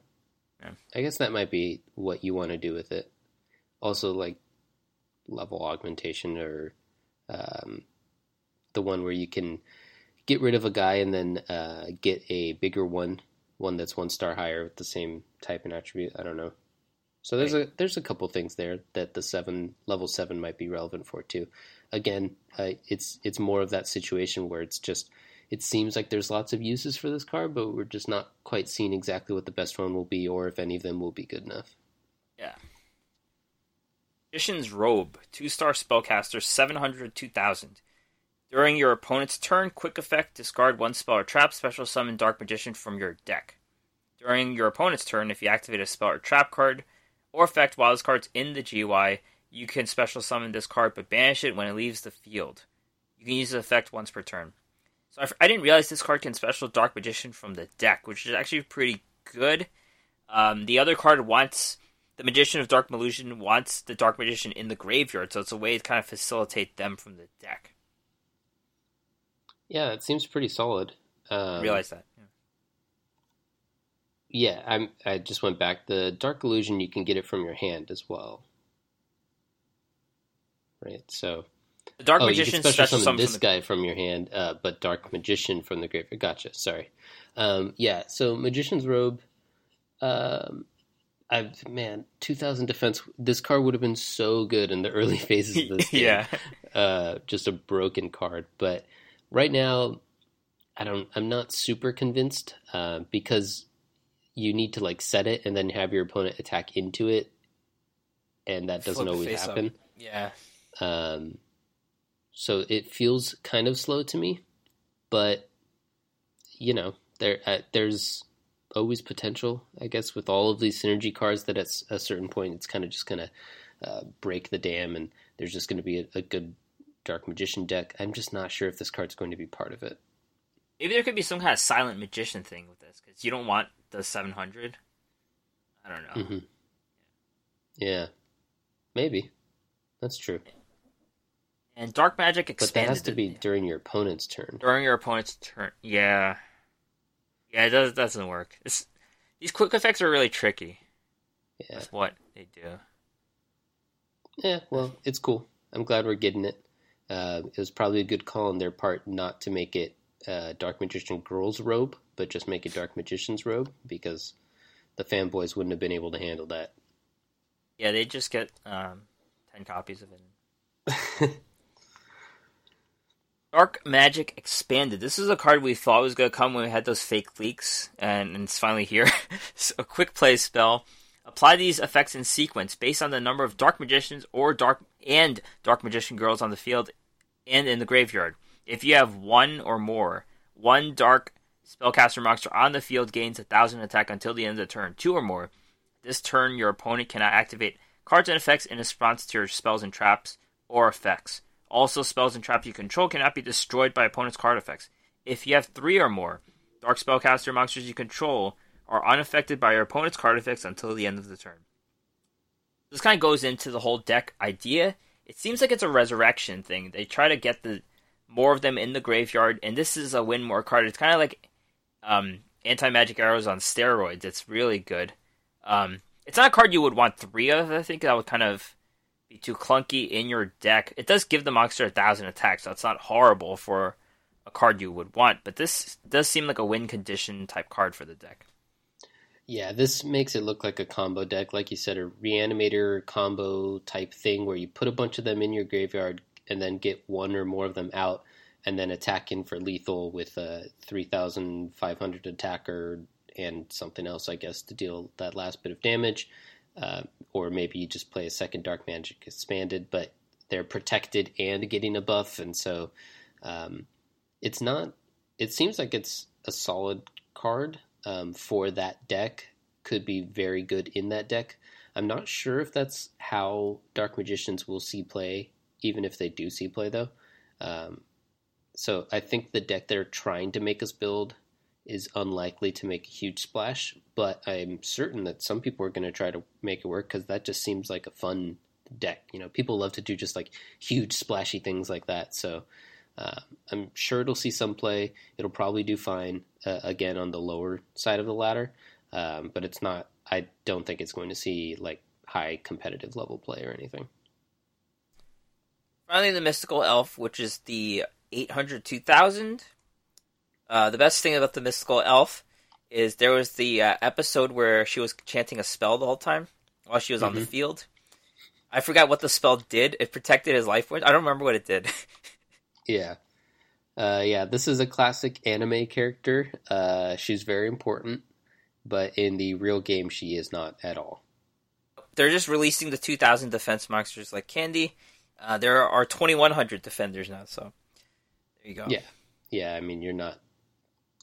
S1: Yeah.
S2: I guess that might be what you want to do with it. Also, like level augmentation or um, the one where you can get rid of a guy and then uh, get a bigger one, one that's one star higher with the same type and attribute. I don't know. So there's a there's a couple things there that the seven level seven might be relevant for too. Again, uh, it's it's more of that situation where it's just it seems like there's lots of uses for this card, but we're just not quite seeing exactly what the best one will be or if any of them will be good enough.
S1: Yeah. Magician's Robe, two star spellcaster, 700 2000. During your opponent's turn, quick effect, discard one spell or trap, special summon Dark Magician from your deck. During your opponent's turn, if you activate a spell or trap card, or effect while this card's in the GY, you can special summon this card but banish it when it leaves the field. You can use the effect once per turn. So I, f- I didn't realize this card can special Dark Magician from the deck, which is actually pretty good. Um, the other card wants the Magician of Dark Illusion wants the Dark Magician in the graveyard, so it's a way to kind of facilitate them from the deck.
S2: Yeah, it seems pretty solid. Um,
S1: Realize that. Yeah.
S2: I'm. I just went back. The Dark Illusion, you can get it from your hand as well, right? So,
S1: The Dark
S2: oh, you
S1: Magician
S2: can special summon this
S1: from the
S2: guy from your hand, uh, but Dark Magician from the graveyard. Gotcha. Sorry. Um, yeah. So Magician's Robe. Um, I've man, two thousand defense. This card would have been so good in the early phases of this game.
S1: yeah.
S2: uh, just a broken card. But right now, I don't. I'm not super convinced uh, because you need to like set it and then have your opponent attack into it, and that doesn't
S3: Flip
S2: always
S3: face up.
S2: happen.
S3: Yeah.
S2: Um, so it feels kind of slow to me, but you know, there uh, there's always potential, I guess, with all of these synergy cards. That at a certain point, it's kind of just gonna uh, break the dam, and there's just going to be a, a good Dark Magician deck. I'm just not sure if this card's going to be part of it.
S1: Maybe there could be some kind of silent magician thing with this because you don't want the 700. I don't know.
S2: hmm Yeah, maybe that's true,
S1: And Dark Magic expanded.
S2: but that has to be during your opponent's turn.
S1: during your opponent's turn. Yeah, yeah, it does, doesn't work. It's, these quick effects are really tricky.
S2: Yeah.
S1: With what they do.
S2: Yeah, well, it's cool. I'm glad we're getting it. Uh, it was probably a good call on their part not to make it uh, Dark Magician Girl's robe, but just make it Dark Magician's robe because the fanboys wouldn't have been able to handle that.
S1: Yeah, they just get um, ten copies of it. Dark Magic Expanded. This is a card we thought was going to come when we had those fake leaks, and, and it's finally here. so a quick play spell. Apply these effects in sequence based on the number of Dark Magicians or Dark and Dark Magician girls on the field and in the graveyard. If you have one or more, one Dark Spellcaster monster on the field gains a thousand attack until the end of the turn. Two or more. This turn, your opponent cannot activate cards and effects in response to your spells and traps or effects. Also, spells and traps you control cannot be destroyed by opponent's card effects. If you have three or more, Dark Spellcaster monsters you control are unaffected by your opponent's card effects until the end of the turn. This kind of goes into the whole deck idea. It seems like it's a resurrection thing. They try to get the more of them in the graveyard, and this is a win more card. It's kind of like um, anti magic arrows on steroids. It's really good. Um, it's not a card you would want three of. I think that would kind of be too clunky in your deck. It does give the monster a thousand attacks, so it's not horrible for a card you would want. But this does seem like a win condition type card for the deck.
S2: Yeah, this makes it look like a combo deck, like you said, a reanimator combo type thing where you put a bunch of them in your graveyard and then get one or more of them out and then attack in for lethal with a 3,500 attacker and something else, I guess, to deal that last bit of damage. Uh, or maybe you just play a second Dark Magic Expanded, but they're protected and getting a buff, and so um, it's not. It seems like it's a solid card um, for that deck. Could be very good in that deck. I'm not sure if that's how Dark Magicians will see play, even if they do see play though. Um, so I think the deck they're trying to make us build is unlikely to make a huge splash, but I'm certain that some people are going to try to make it work because that just seems like a fun deck. You know, people love to do just like huge splashy things like that. So uh, I'm sure it'll see some play. It'll probably do fine uh, again on the lower side of the ladder, um, but it's not. I don't think it's going to see like high competitive level play or anything.
S1: Finally, the mystical elf, which is the 800 2000. Uh, the best thing about the mystical elf is there was the uh, episode where she was chanting a spell the whole time while she was mm-hmm. on the mm-hmm. field. I forgot what the spell did. It protected his life. I don't remember what it did.
S2: yeah. Uh, yeah, this is a classic anime character. Uh, she's very important, but in the real game, she is not at all.
S1: They're just releasing the 2000 defense monsters like candy. Uh, there are 2100 defenders now, so there you go.
S2: Yeah, yeah. I mean, you're not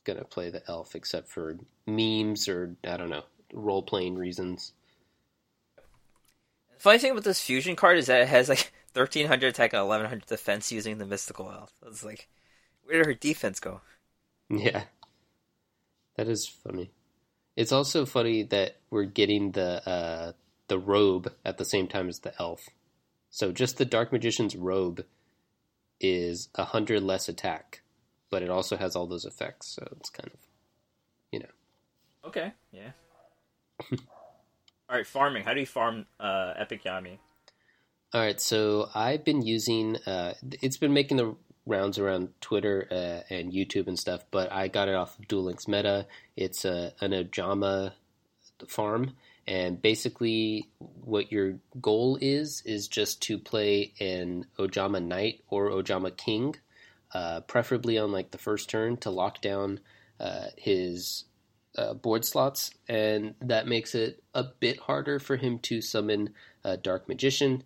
S2: gonna play the elf except for memes or I don't know role playing reasons.
S1: The funny thing about this fusion card is that it has like 1300 attack and 1100 defense using the mystical elf. It's like, where did her defense go?
S2: Yeah, that is funny. It's also funny that we're getting the uh, the robe at the same time as the elf. So just the dark magician's robe is a hundred less attack but it also has all those effects, so it's kind of, you know.
S1: Okay. Yeah. all right, farming. How do you farm uh, Epic Yami?
S2: All right, so I've been using. Uh, it's been making the rounds around Twitter uh, and YouTube and stuff, but I got it off of Duel Links Meta. It's a, an Ojama farm, and basically, what your goal is is just to play an Ojama Knight or Ojama King uh, preferably on like the first turn to lock down uh, his uh, board slots, and that makes it a bit harder for him to summon a Dark Magician,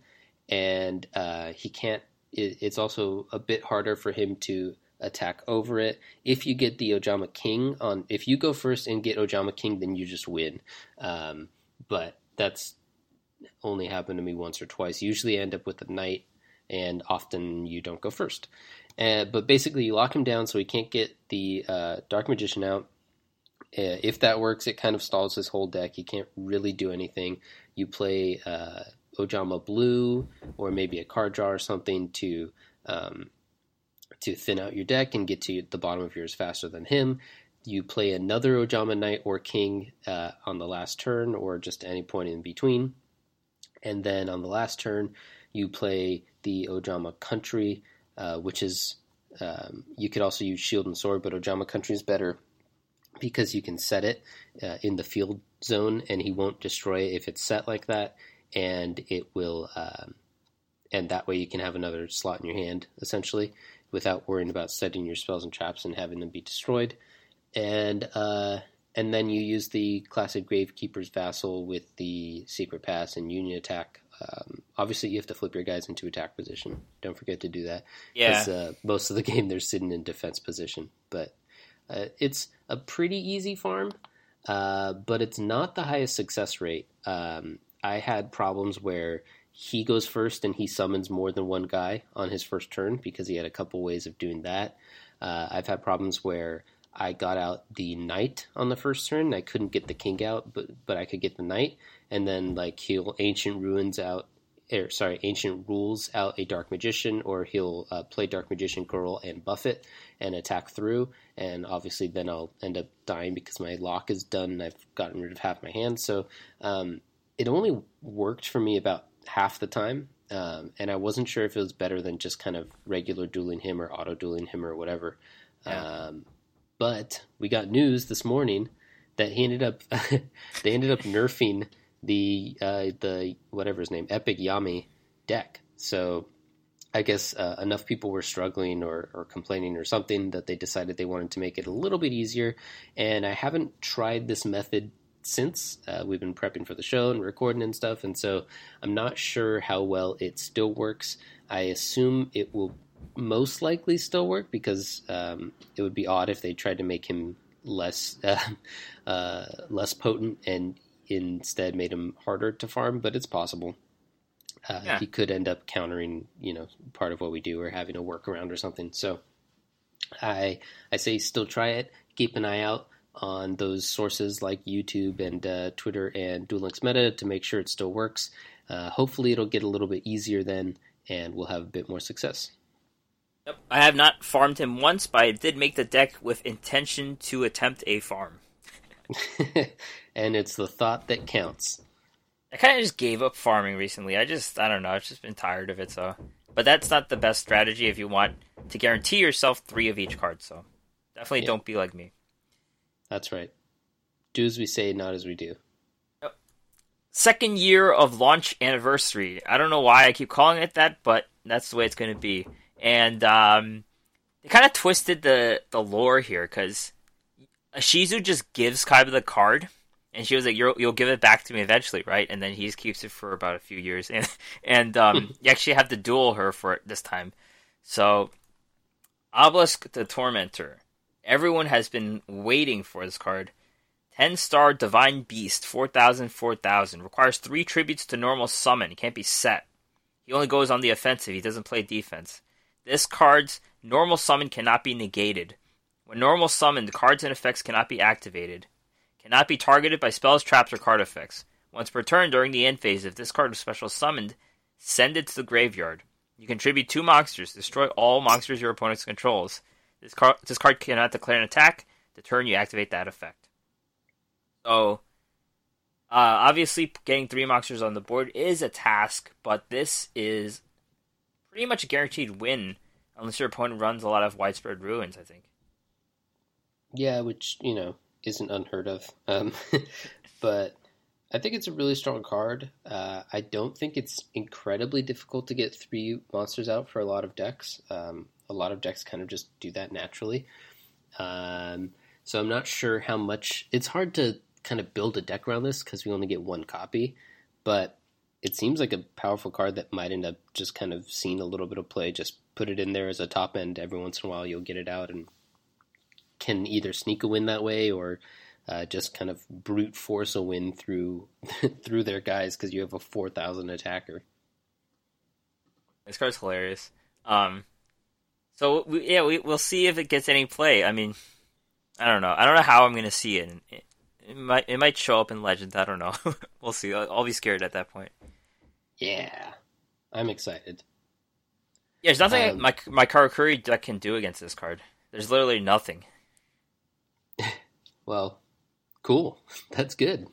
S2: and uh, he can't. It, it's also a bit harder for him to attack over it. If you get the Ojama King on, if you go first and get Ojama King, then you just win. Um, but that's only happened to me once or twice. Usually, I end up with a knight, and often you don't go first. Uh, but basically, you lock him down so he can't get the uh, Dark Magician out. Uh, if that works, it kind of stalls his whole deck. He can't really do anything. You play uh, Ojama Blue or maybe a card draw or something to um, to thin out your deck and get to the bottom of yours faster than him. You play another Ojama Knight or King uh, on the last turn or just any point in between. And then on the last turn, you play the Ojama Country uh, which is um, you could also use shield and sword, but Ojama Country is better because you can set it uh, in the field zone, and he won't destroy it if it's set like that, and it will, um, and that way you can have another slot in your hand essentially without worrying about setting your spells and traps and having them be destroyed, and uh, and then you use the classic Gravekeeper's Vassal with the Secret Pass and Union Attack um, obviously, you have to flip your guys into attack position. Don't forget to do that.
S1: Yeah.
S2: Uh, most of the game they're sitting in defense position, but uh, it's a pretty easy farm. Uh, but it's not the highest success rate. Um, I had problems where he goes first and he summons more than one guy on his first turn because he had a couple ways of doing that. Uh, I've had problems where I got out the knight on the first turn. I couldn't get the king out, but but I could get the knight, and then like he'll ancient ruins out. Or, sorry, ancient rules out a dark magician, or he'll uh, play dark magician girl and buff it and attack through. And obviously, then I'll end up dying because my lock is done and I've gotten rid of half my hand. So um, it only worked for me about half the time. Um, and I wasn't sure if it was better than just kind of regular dueling him or auto dueling him or whatever.
S1: Yeah.
S2: Um, but we got news this morning that he ended up they ended up nerfing the uh, the whatever his name Epic Yami deck. So I guess uh, enough people were struggling or, or complaining or something that they decided they wanted to make it a little bit easier. And I haven't tried this method since uh, we've been prepping for the show and recording and stuff, and so I'm not sure how well it still works. I assume it will most likely still work because um, it would be odd if they tried to make him less uh, uh, less potent and instead made him harder to farm. But it's possible. Uh,
S1: Yeah.
S2: He could end up countering, you know, part of what we do or having a workaround or something. So I I say still try it. Keep an eye out on those sources like YouTube and uh, Twitter and Duel Links Meta to make sure it still works. Uh, hopefully, it'll get a little bit easier then, and we'll have a bit more success.
S1: Yep. I have not farmed him once, but I did make the deck with intention to attempt a farm.
S2: and it's the thought that counts.
S1: I kind of just gave up farming recently. I just, I don't know, I've just been tired of it. So, but that's not the best strategy if you want to guarantee yourself three of each card. So, definitely
S2: Yeah.
S1: don't be like me.
S2: That's right. Do as we say, not as we do.
S1: Second year of launch anniversary. I don't know why I keep calling it that, but that's the way it's going to be. And um, they kind of twisted the the lore here because Ishizu just gives Kaiba the card, and she was like, You're, "You'll give it back to me eventually, right?" And then he just keeps it for about a few years, and and um, you actually have to duel her for it this time. So, Obelisk the Tormentor. Everyone has been waiting for this card. 10 star Divine Beast, 4000, 4000. Requires 3 tributes to normal summon. Can't be set. He only goes on the offensive, he doesn't play defense. This card's normal summon cannot be negated. When normal summoned, cards and effects cannot be activated. Cannot be targeted by spells, traps, or card effects. Once per turn during the end phase, if this card was special summoned, send it to the graveyard. You contribute two monsters. Destroy all monsters your opponent controls. This card, this card cannot declare an attack. The turn you activate that effect. So, uh, obviously, getting three monsters on the board is a task, but this is pretty much a guaranteed win unless your opponent runs a lot of widespread ruins. I think.
S2: Yeah, which you know isn't unheard of. Um, but I think it's a really strong card. Uh, I don't think it's incredibly difficult to get three monsters out for a lot of decks. Um, a lot of decks kind of just do that naturally. Um, so I'm not sure how much. It's hard to kind of build a deck around this because we only get one copy. But it seems like a powerful card that might end up just kind of seeing a little bit of play. Just put it in there as a top end every once in a while. You'll get it out and can either sneak a win that way or uh, just kind of brute force a win through through their guys because you have a four thousand attacker.
S1: This card's hilarious. Um, so we, yeah, we, we'll see if it gets any play. I mean, I don't know. I don't know how I'm gonna see it. It, it might it might show up in Legends. I don't know. we'll see. I'll, I'll be scared at that point.
S2: Yeah, I'm excited.
S1: Yeah, there's nothing
S2: Um,
S1: my my Karakuri deck can do against this card. There's literally nothing.
S2: Well, cool. That's good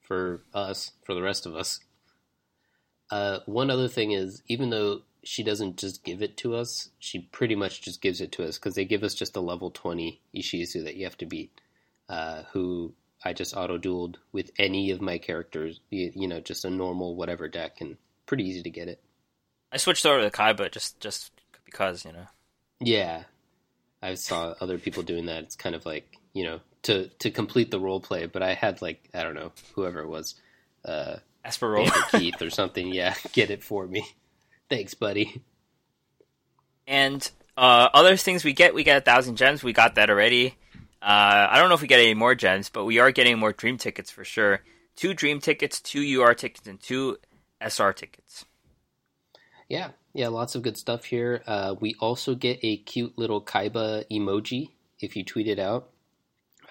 S2: for us, for the rest of us. Uh, one other thing is, even though she doesn't just give it to us, she pretty much just gives it to us because they give us just a level 20 Ishizu that you have to beat, uh, who I just auto dueled with any of my characters, you, you know, just a normal whatever deck, and pretty easy to get it.
S1: I switched over to Kaiba just just because you know.
S2: Yeah, I saw other people doing that. It's kind of like you know to to complete the role play, but I had like I don't know whoever it was, uh,
S1: Espa
S2: Roba. Keith or something. Yeah, get it for me. Thanks, buddy.
S1: And uh, other things we get, we get a thousand gems. We got that already. Uh, I don't know if we get any more gems, but we are getting more dream tickets for sure. Two dream tickets, two UR tickets, and two SR tickets.
S2: Yeah, yeah, lots of good stuff here. Uh, we also get a cute little Kaiba emoji if you tweet it out.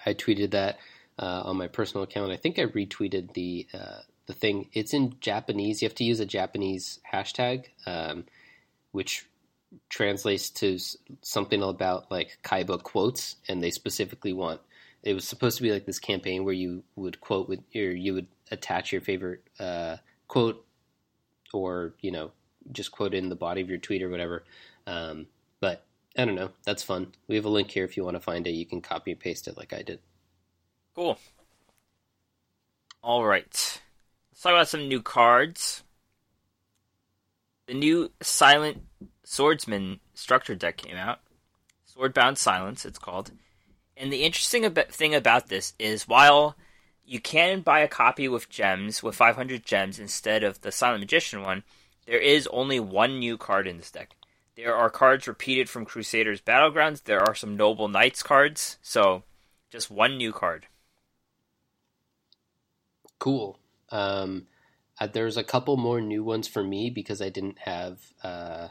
S2: I tweeted that uh, on my personal account. I think I retweeted the uh, the thing. It's in Japanese. You have to use a Japanese hashtag, um, which translates to something about like Kaiba quotes, and they specifically want. It was supposed to be like this campaign where you would quote with or you would attach your favorite uh, quote, or you know just quote in the body of your tweet or whatever. Um, but I don't know. That's fun. We have a link here if you want to find it. You can copy and paste it like I did.
S1: Cool. All right. Let's talk about some new cards. The new Silent Swordsman structure deck came out. Swordbound Silence, it's called. And the interesting thing about this is while you can buy a copy with gems, with 500 gems instead of the Silent Magician one, there is only one new card in this deck. There are cards repeated from Crusaders Battlegrounds. There are some Noble Knights cards. So, just one new card.
S2: Cool. Um, uh, there's a couple more new ones for me because I didn't have uh,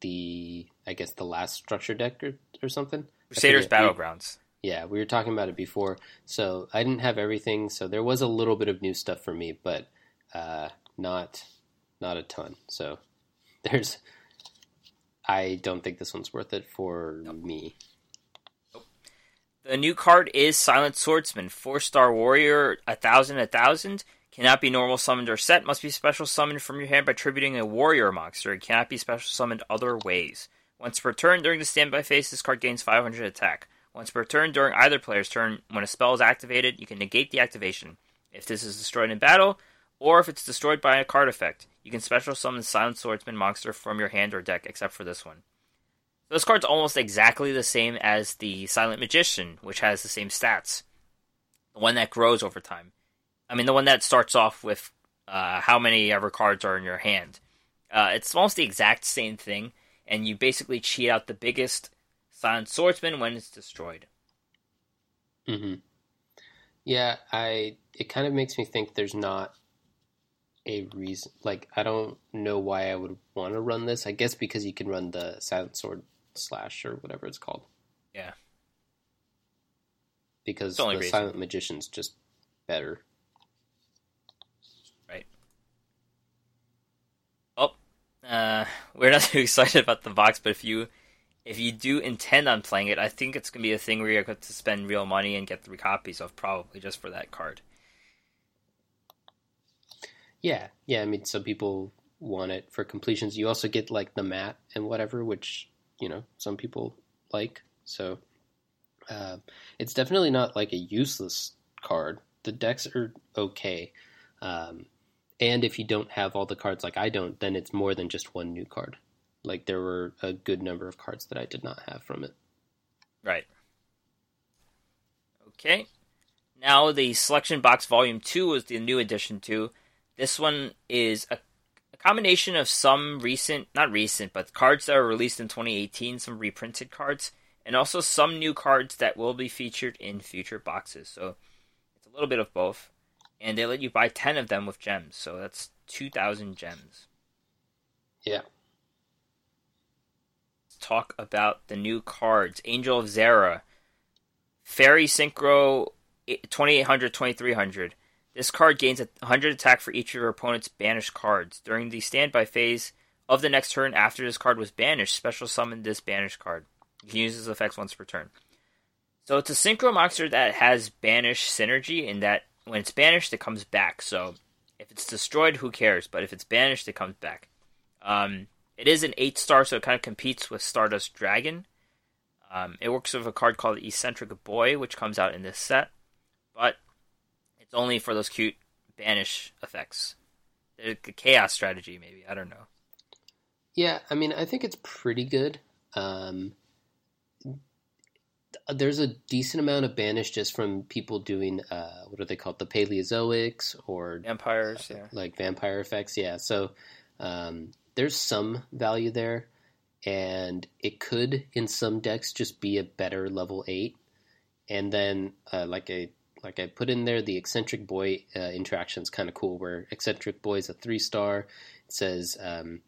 S2: the, I guess, the last structure deck or, or something.
S1: Crusaders Battlegrounds.
S2: Yeah, we were talking about it before. So I didn't have everything. So there was a little bit of new stuff for me, but uh, not not a ton. So there's, I don't think this one's worth it for nope. me.
S1: The new card is Silent Swordsman, four star warrior, a thousand, a thousand. Cannot be normal summoned or set. Must be special summoned from your hand by tributing a warrior monster. It cannot be special summoned other ways. Once per turn during the standby phase, this card gains 500 attack. Once per turn during either player's turn, when a spell is activated, you can negate the activation. If this is destroyed in battle, or if it's destroyed by a card effect, you can special summon Silent Swordsman monster from your hand or deck, except for this one. So this card's almost exactly the same as the Silent Magician, which has the same stats. The one that grows over time. I mean, the one that starts off with uh, how many ever cards are in your hand. Uh, it's almost the exact same thing, and you basically cheat out the biggest Silent Swordsman when it's destroyed.
S2: hmm Yeah, I. It kind of makes me think there's not a reason. Like, I don't know why I would want to run this. I guess because you can run the Silent Sword Slash or whatever it's called.
S1: Yeah.
S2: Because the, the Silent Magician's just better.
S1: Right. Oh, uh, we're not too excited about the box, but if you if you do intend on playing it, I think it's gonna be a thing where you're going to spend real money and get three copies of probably just for that card.
S2: Yeah, yeah. I mean, some people want it for completions. You also get like the mat and whatever, which you know some people like. So uh, it's definitely not like a useless card. The decks are okay, um, and if you don't have all the cards like I don't, then it's more than just one new card. Like there were a good number of cards that I did not have from it.
S1: Right. Okay. Now the selection box volume two was the new addition to this one is a, a, combination of some recent, not recent, but cards that were released in 2018, some reprinted cards, and also some new cards that will be featured in future boxes. So it's a little bit of both. And they let you buy 10 of them with gems. So that's 2,000 gems.
S2: Yeah.
S1: Let's talk about the new cards Angel of Zera, Fairy Synchro eh, 2800, 2300. This card gains 100 attack for each of your opponent's banished cards. During the standby phase of the next turn after this card was banished, special summon this banished card. You can use this effects once per turn. So it's a synchro monster that has banish synergy in that when it's banished, it comes back. So if it's destroyed, who cares? But if it's banished, it comes back. Um, it is an 8 star, so it kind of competes with Stardust Dragon. Um, it works with a card called Eccentric Boy, which comes out in this set. But it's only for those cute banish effects. The chaos strategy, maybe. I don't know.
S2: Yeah, I mean, I think it's pretty good. Um, there's a decent amount of banish just from people doing uh, what are they called, the Paleozoics or
S1: vampires, yeah,
S2: like vampire effects. Yeah, so um, there's some value there, and it could in some decks just be a better level eight, and then uh, like a like I put in there, the eccentric boy uh, interaction is kind of cool. Where eccentric boy is a three star. It says um,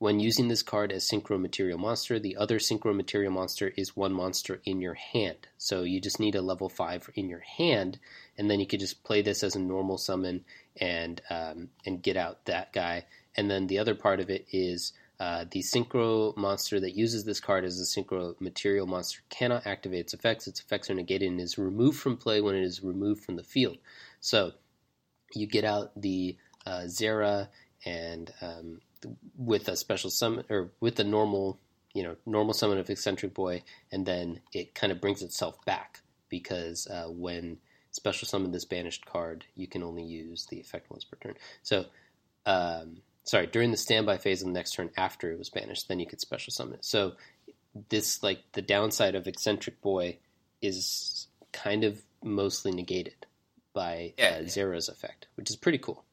S2: when using this card as Synchro Material Monster, the other Synchro Material Monster is one monster in your hand. So you just need a level 5 in your hand, and then you could just play this as a normal summon and um, and get out that guy. And then the other part of it is uh, the Synchro monster that uses this card as a Synchro Material Monster cannot activate its effects. Its effects are negated and is removed from play when it is removed from the field. So you get out the uh, Zera and um, with a special summon or with the normal you know normal summon of eccentric boy and then it kind of brings itself back because uh, when special summon this banished card you can only use the effect once per turn. So um, sorry during the standby phase of the next turn after it was banished then you could special summon it. So this like the downside of eccentric boy is kind of mostly negated by
S1: Yeah.
S2: uh, Zera's effect which is pretty cool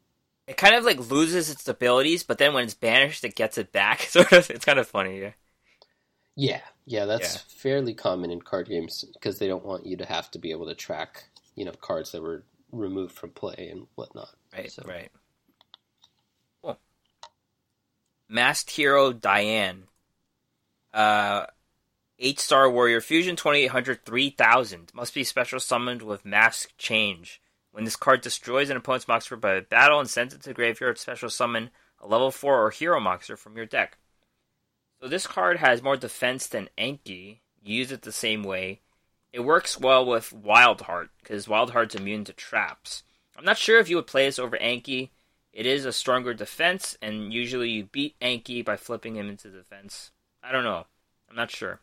S1: It kind of like loses its abilities, but then when it's banished, it gets it back. Sort of. It's kind of funny. Yeah.
S2: Yeah, yeah, that's
S1: Yeah.
S2: fairly common in card games because they don't want you to have to be able to track, you know, cards that were removed from play and whatnot.
S1: Right.
S2: So-
S1: Right. Cool. Masked Hero Diane. Uh, eight star warrior fusion 2800 3000 must be special summoned with mask change. When this card destroys an opponent's monster by battle and sends it to the graveyard, special summon a level 4 or hero monster from your deck. So this card has more defense than Anki. Use it the same way. It works well with Wild Heart because Wild Heart's immune to traps. I'm not sure if you would play this over Anki. It is a stronger defense, and usually you beat Anki by flipping him into defense. I don't know. I'm not sure.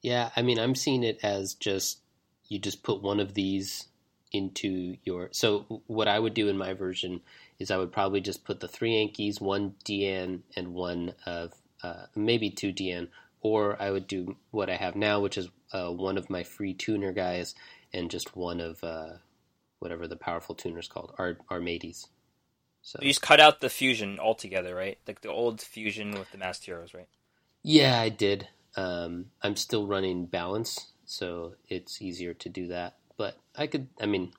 S2: Yeah, I mean, I'm seeing it as just you just put one of these into your. So what I would do in my version is I would probably just put the three Ankis, one DN, and one of uh, maybe two DN, or I would do what I have now, which is uh, one of my free tuner guys and just one of uh, whatever the powerful tuner's called, Ar- Armades. So
S1: You just cut out the fusion altogether, right? Like the old fusion with the masked heroes, right?
S2: Yeah, I did. Um, I'm still running balance, so it's easier to do that. But I could, I mean,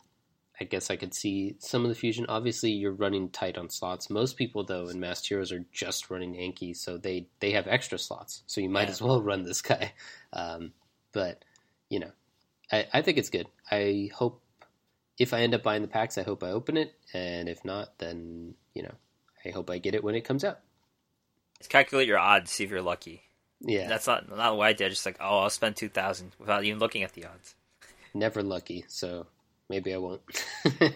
S2: I guess I could see some of the fusion. Obviously, you're running tight on slots. Most people, though, in Masked Heroes are just running Anki, so they they have extra slots. So you might
S1: Yeah.
S2: as well run this guy. Um, but you know, I, I think it's good. I hope if I end up buying the packs, I hope I open it, and if not, then you know, I hope I get it when it comes out.
S1: Just calculate your odds, see if you're lucky.
S2: Yeah,
S1: That's not not what I did. Just like, oh, I'll spend two thousand without even looking at the odds.
S2: Never lucky, so maybe I won't.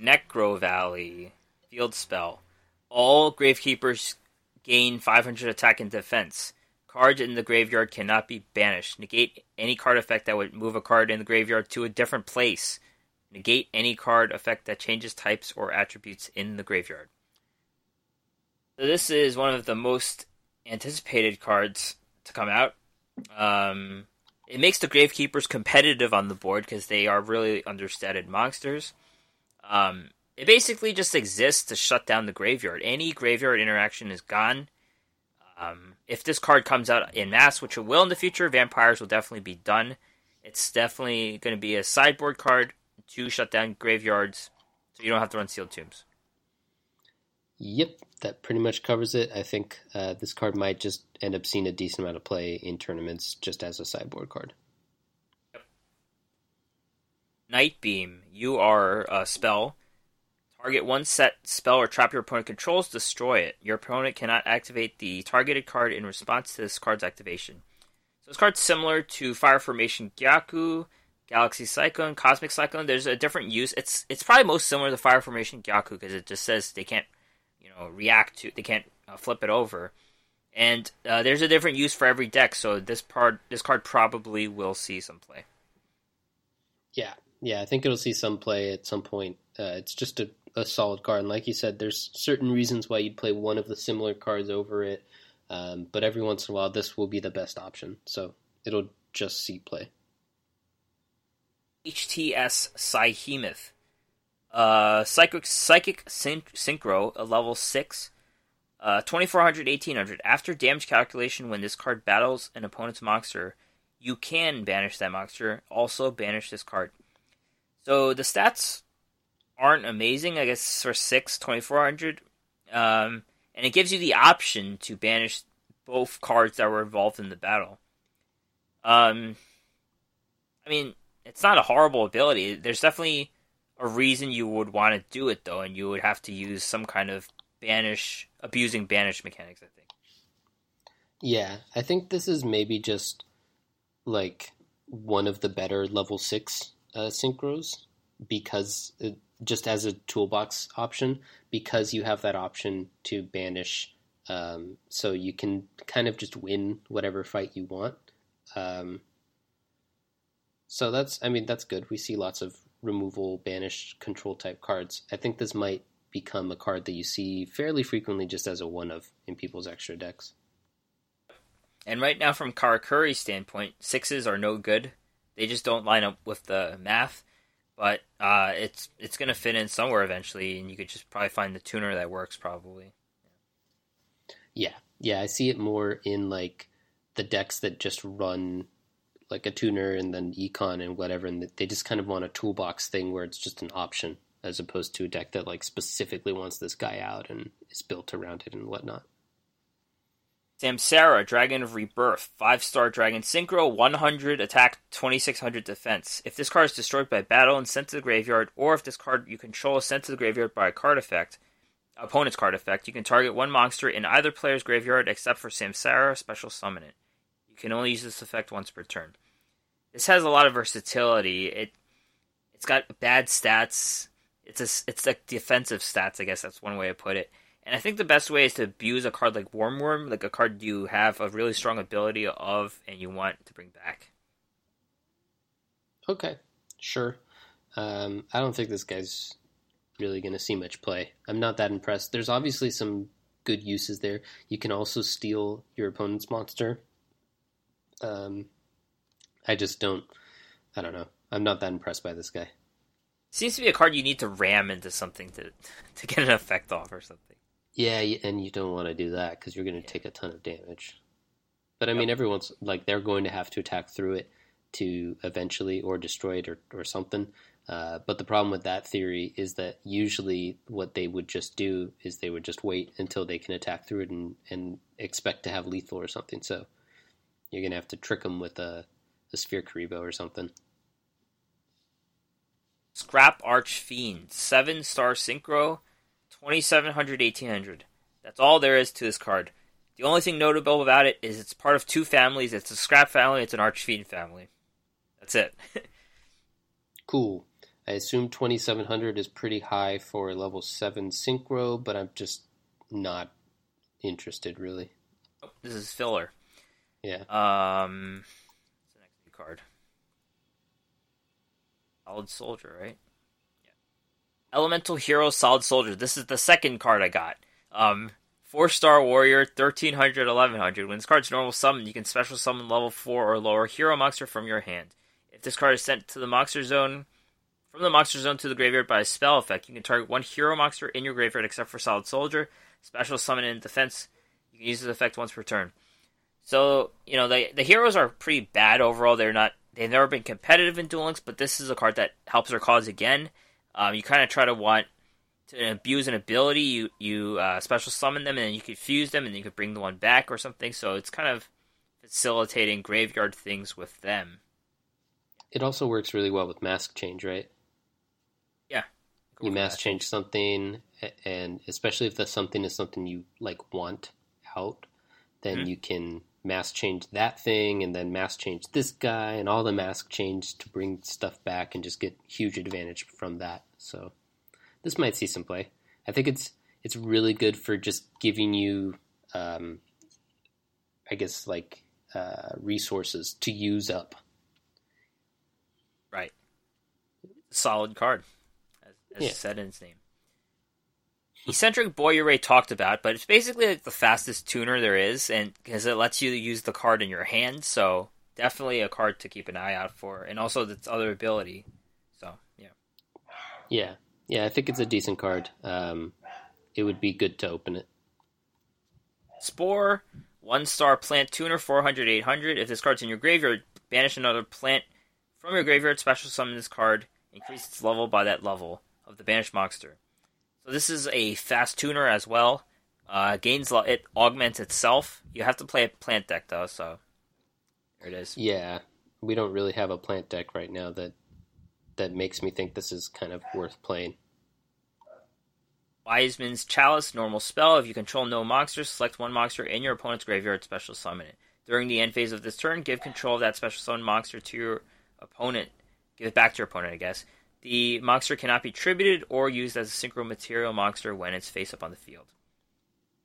S1: Necro Valley field spell. All gravekeepers gain 500 attack and defense. Cards in the graveyard cannot be banished. Negate any card effect that would move a card in the graveyard to a different place. Negate any card effect that changes types or attributes in the graveyard. So this is one of the most anticipated cards to come out. Um, it makes the gravekeepers competitive on the board because they are really understated monsters. Um, it basically just exists to shut down the graveyard. Any graveyard interaction is gone. Um, if this card comes out in mass, which it will in the future, vampires will definitely be done. It's definitely going to be a sideboard card to shut down graveyards, so you don't have to run sealed tombs.
S2: Yep, that pretty much covers it. I think uh, this card might just end up seeing a decent amount of play in tournaments just as a sideboard card.
S1: Night Beam. You are a spell. Target one set spell or trap your opponent controls, destroy it. Your opponent cannot activate the targeted card in response to this card's activation. So this card's similar to Fire Formation Gyaku, Galaxy Cyclone, Cosmic Cyclone. There's a different use. It's it's probably most similar to Fire Formation Gyaku because it just says they can't, you know, react to, they can't uh, flip it over. And uh, there's a different use for every deck, so this part this card probably will see some play.
S2: Yeah, yeah, I think it'll see some play at some point. Uh, it's just a, a solid card, and like you said, there's certain reasons why you'd play one of the similar cards over it, um, but every once in a while, this will be the best option. So it'll just see play.
S1: HTS Psyhemoth. Uh, Psychic, Psychic Syn- Synchro, a level 6. Uh, 2400, 1800. After damage calculation, when this card battles an opponent's monster, you can banish that monster. Also, banish this card. So the stats aren't amazing, I guess, for 6, 2400. Um, and it gives you the option to banish both cards that were involved in the battle. Um, I mean, it's not a horrible ability. There's definitely a reason you would want to do it though, and you would have to use some kind of banish, abusing banish mechanics. I think.
S2: Yeah, I think this is maybe just like one of the better level six uh, synchros because it, just as a toolbox option because you have that option to banish um, so you can kind of just win whatever fight you want um, so that's i mean that's good we see lots of removal banish control type cards i think this might become a card that you see fairly frequently just as a one of in people's extra decks
S1: and right now, from Karakuri's standpoint, sixes are no good. They just don't line up with the math. But uh, it's it's going to fit in somewhere eventually, and you could just probably find the tuner that works. Probably.
S2: Yeah, yeah, I see it more in like the decks that just run like a tuner and then econ and whatever, and they just kind of want a toolbox thing where it's just an option as opposed to a deck that like specifically wants this guy out and is built around it and whatnot.
S1: Samsara, Dragon of Rebirth, 5 star Dragon Synchro, 100 attack, 2600 defense. If this card is destroyed by battle and sent to the graveyard, or if this card you control is sent to the graveyard by a card effect, opponent's card effect, you can target one monster in either player's graveyard except for Samsara, special summon it. Can only use this effect once per turn. This has a lot of versatility. It it's got bad stats. It's a, it's like defensive stats, I guess that's one way to put it and I think the best way is to abuse a card like Wurmworm, like a card you have a really strong ability of and you want to bring back.
S2: Okay, sure. Um, I don't think this guy's really going to see much play. I'm not that impressed. There's obviously some good uses there. You can also steal your opponent's monster. Um, I just don't. I don't know. I'm not that impressed by this guy.
S1: Seems to be a card you need to ram into something to to get an effect off or something.
S2: Yeah, and you don't want to do that because you're going to take a ton of damage. But I mean, everyone's like they're going to have to attack through it to eventually or destroy it or, or something. Uh, but the problem with that theory is that usually what they would just do is they would just wait until they can attack through it and, and expect to have lethal or something. So you're going to have to trick them with uh, a, a Sphere Kuriboh or something.
S1: Scrap Archfiend, 7 star synchro, 2700, 1800. That's all there is to this card. The only thing notable about it is it's part of two families. It's a scrap family. It's an archfiend family. That's it.
S2: cool. I assume 2700 is pretty high for a level 7 synchro, but I'm just not interested really.
S1: Oh, this is filler.
S2: Yeah.
S1: Um, what's the next new card? Solid Soldier, right? Yeah. Elemental Hero Solid Soldier. This is the second card I got. Um, Four star warrior, 1300, 1100. When this card's normal summon, you can special summon level 4 or lower hero monster from your hand. If this card is sent to the monster zone, from the monster zone to the graveyard by a spell effect, you can target one hero monster in your graveyard except for Solid Soldier. Special summon in defense, you can use this effect once per turn. So, you know, the, the heroes are pretty bad overall. They're not, they've never been competitive in Duel Links, but this is a card that helps their cause again. Um, you kind of try to want to abuse an ability. You you uh, special summon them, and then you could fuse them, and then you could bring the one back or something. So it's kind of facilitating graveyard things with them.
S2: It also works really well with mask change, right?
S1: Yeah.
S2: You mask change something, and especially if the something is something you like want out, then mm-hmm. you can mask change that thing and then mask change this guy and all the mask change to bring stuff back and just get huge advantage from that. So this might see some play. I think it's it's really good for just giving you, um, I guess, like uh, resources to use up.
S1: Right. Solid card, as, as yeah. said in its name. Eccentric Boyure talked about, but it's basically like the fastest tuner there is, and because it lets you use the card in your hand, so definitely a card to keep an eye out for, and also its other ability. So yeah,
S2: yeah, yeah. I think it's a decent card. Um, it would be good to open it.
S1: Spore, one star plant tuner, 400, 800. If this card's in your graveyard, banish another plant from your graveyard. Special summon this card, increase its level by that level of the banished monster. So this is a fast tuner as well. Uh, gains lo- it augments itself. You have to play a plant deck though, so there it is.
S2: Yeah, we don't really have a plant deck right now that that makes me think this is kind of worth playing.
S1: Wiseman's Chalice, normal spell. If you control no monsters, select one monster in your opponent's graveyard, special summon it. During the end phase of this turn, give control of that special summon monster to your opponent. Give it back to your opponent, I guess. The monster cannot be tributed or used as a synchro material monster when it's face up on the field.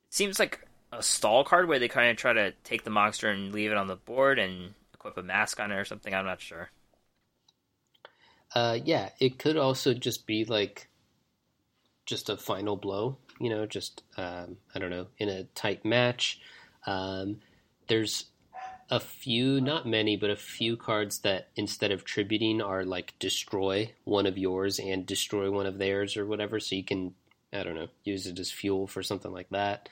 S1: It seems like a stall card where they kind of try to take the monster and leave it on the board and equip a mask on it or something. I'm not sure.
S2: Uh, yeah, it could also just be like just a final blow. You know, just um, I don't know, in a tight match. Um, there's a few, not many, but a few cards that instead of tributing are like destroy one of yours and destroy one of theirs or whatever. So you can, I don't know, use it as fuel for something like that.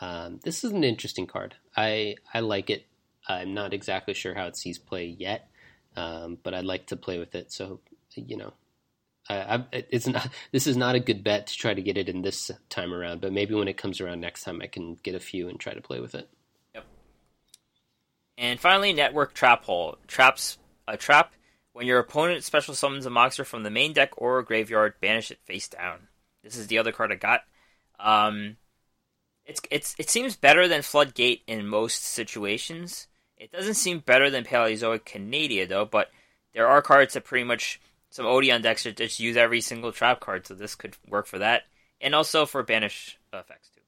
S2: Um, this is an interesting card. I I like it. I'm not exactly sure how it sees play yet, um, but I'd like to play with it. So you know, I, I, it's not. This is not a good bet to try to get it in this time around. But maybe when it comes around next time, I can get a few and try to play with it.
S1: And finally, network trap hole. Traps a trap when your opponent special summons a monster from the main deck or graveyard, banish it face down. This is the other card I got. Um, it's it's it seems better than Floodgate in most situations. It doesn't seem better than Paleozoic Canadia though, but there are cards that pretty much some Odion decks that just use every single trap card, so this could work for that, and also for banish effects too.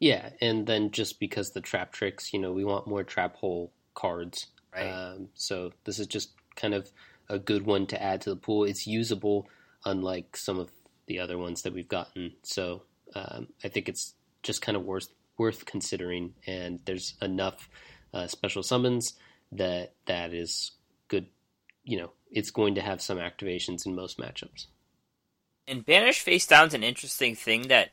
S2: Yeah, and then just because the trap tricks, you know, we want more trap hole cards.
S1: Right.
S2: Um, so this is just kind of a good one to add to the pool. It's usable, unlike some of the other ones that we've gotten. So um, I think it's just kind of worth worth considering. And there's enough uh, special summons that that is good. You know, it's going to have some activations in most matchups.
S1: And banish face down's an interesting thing that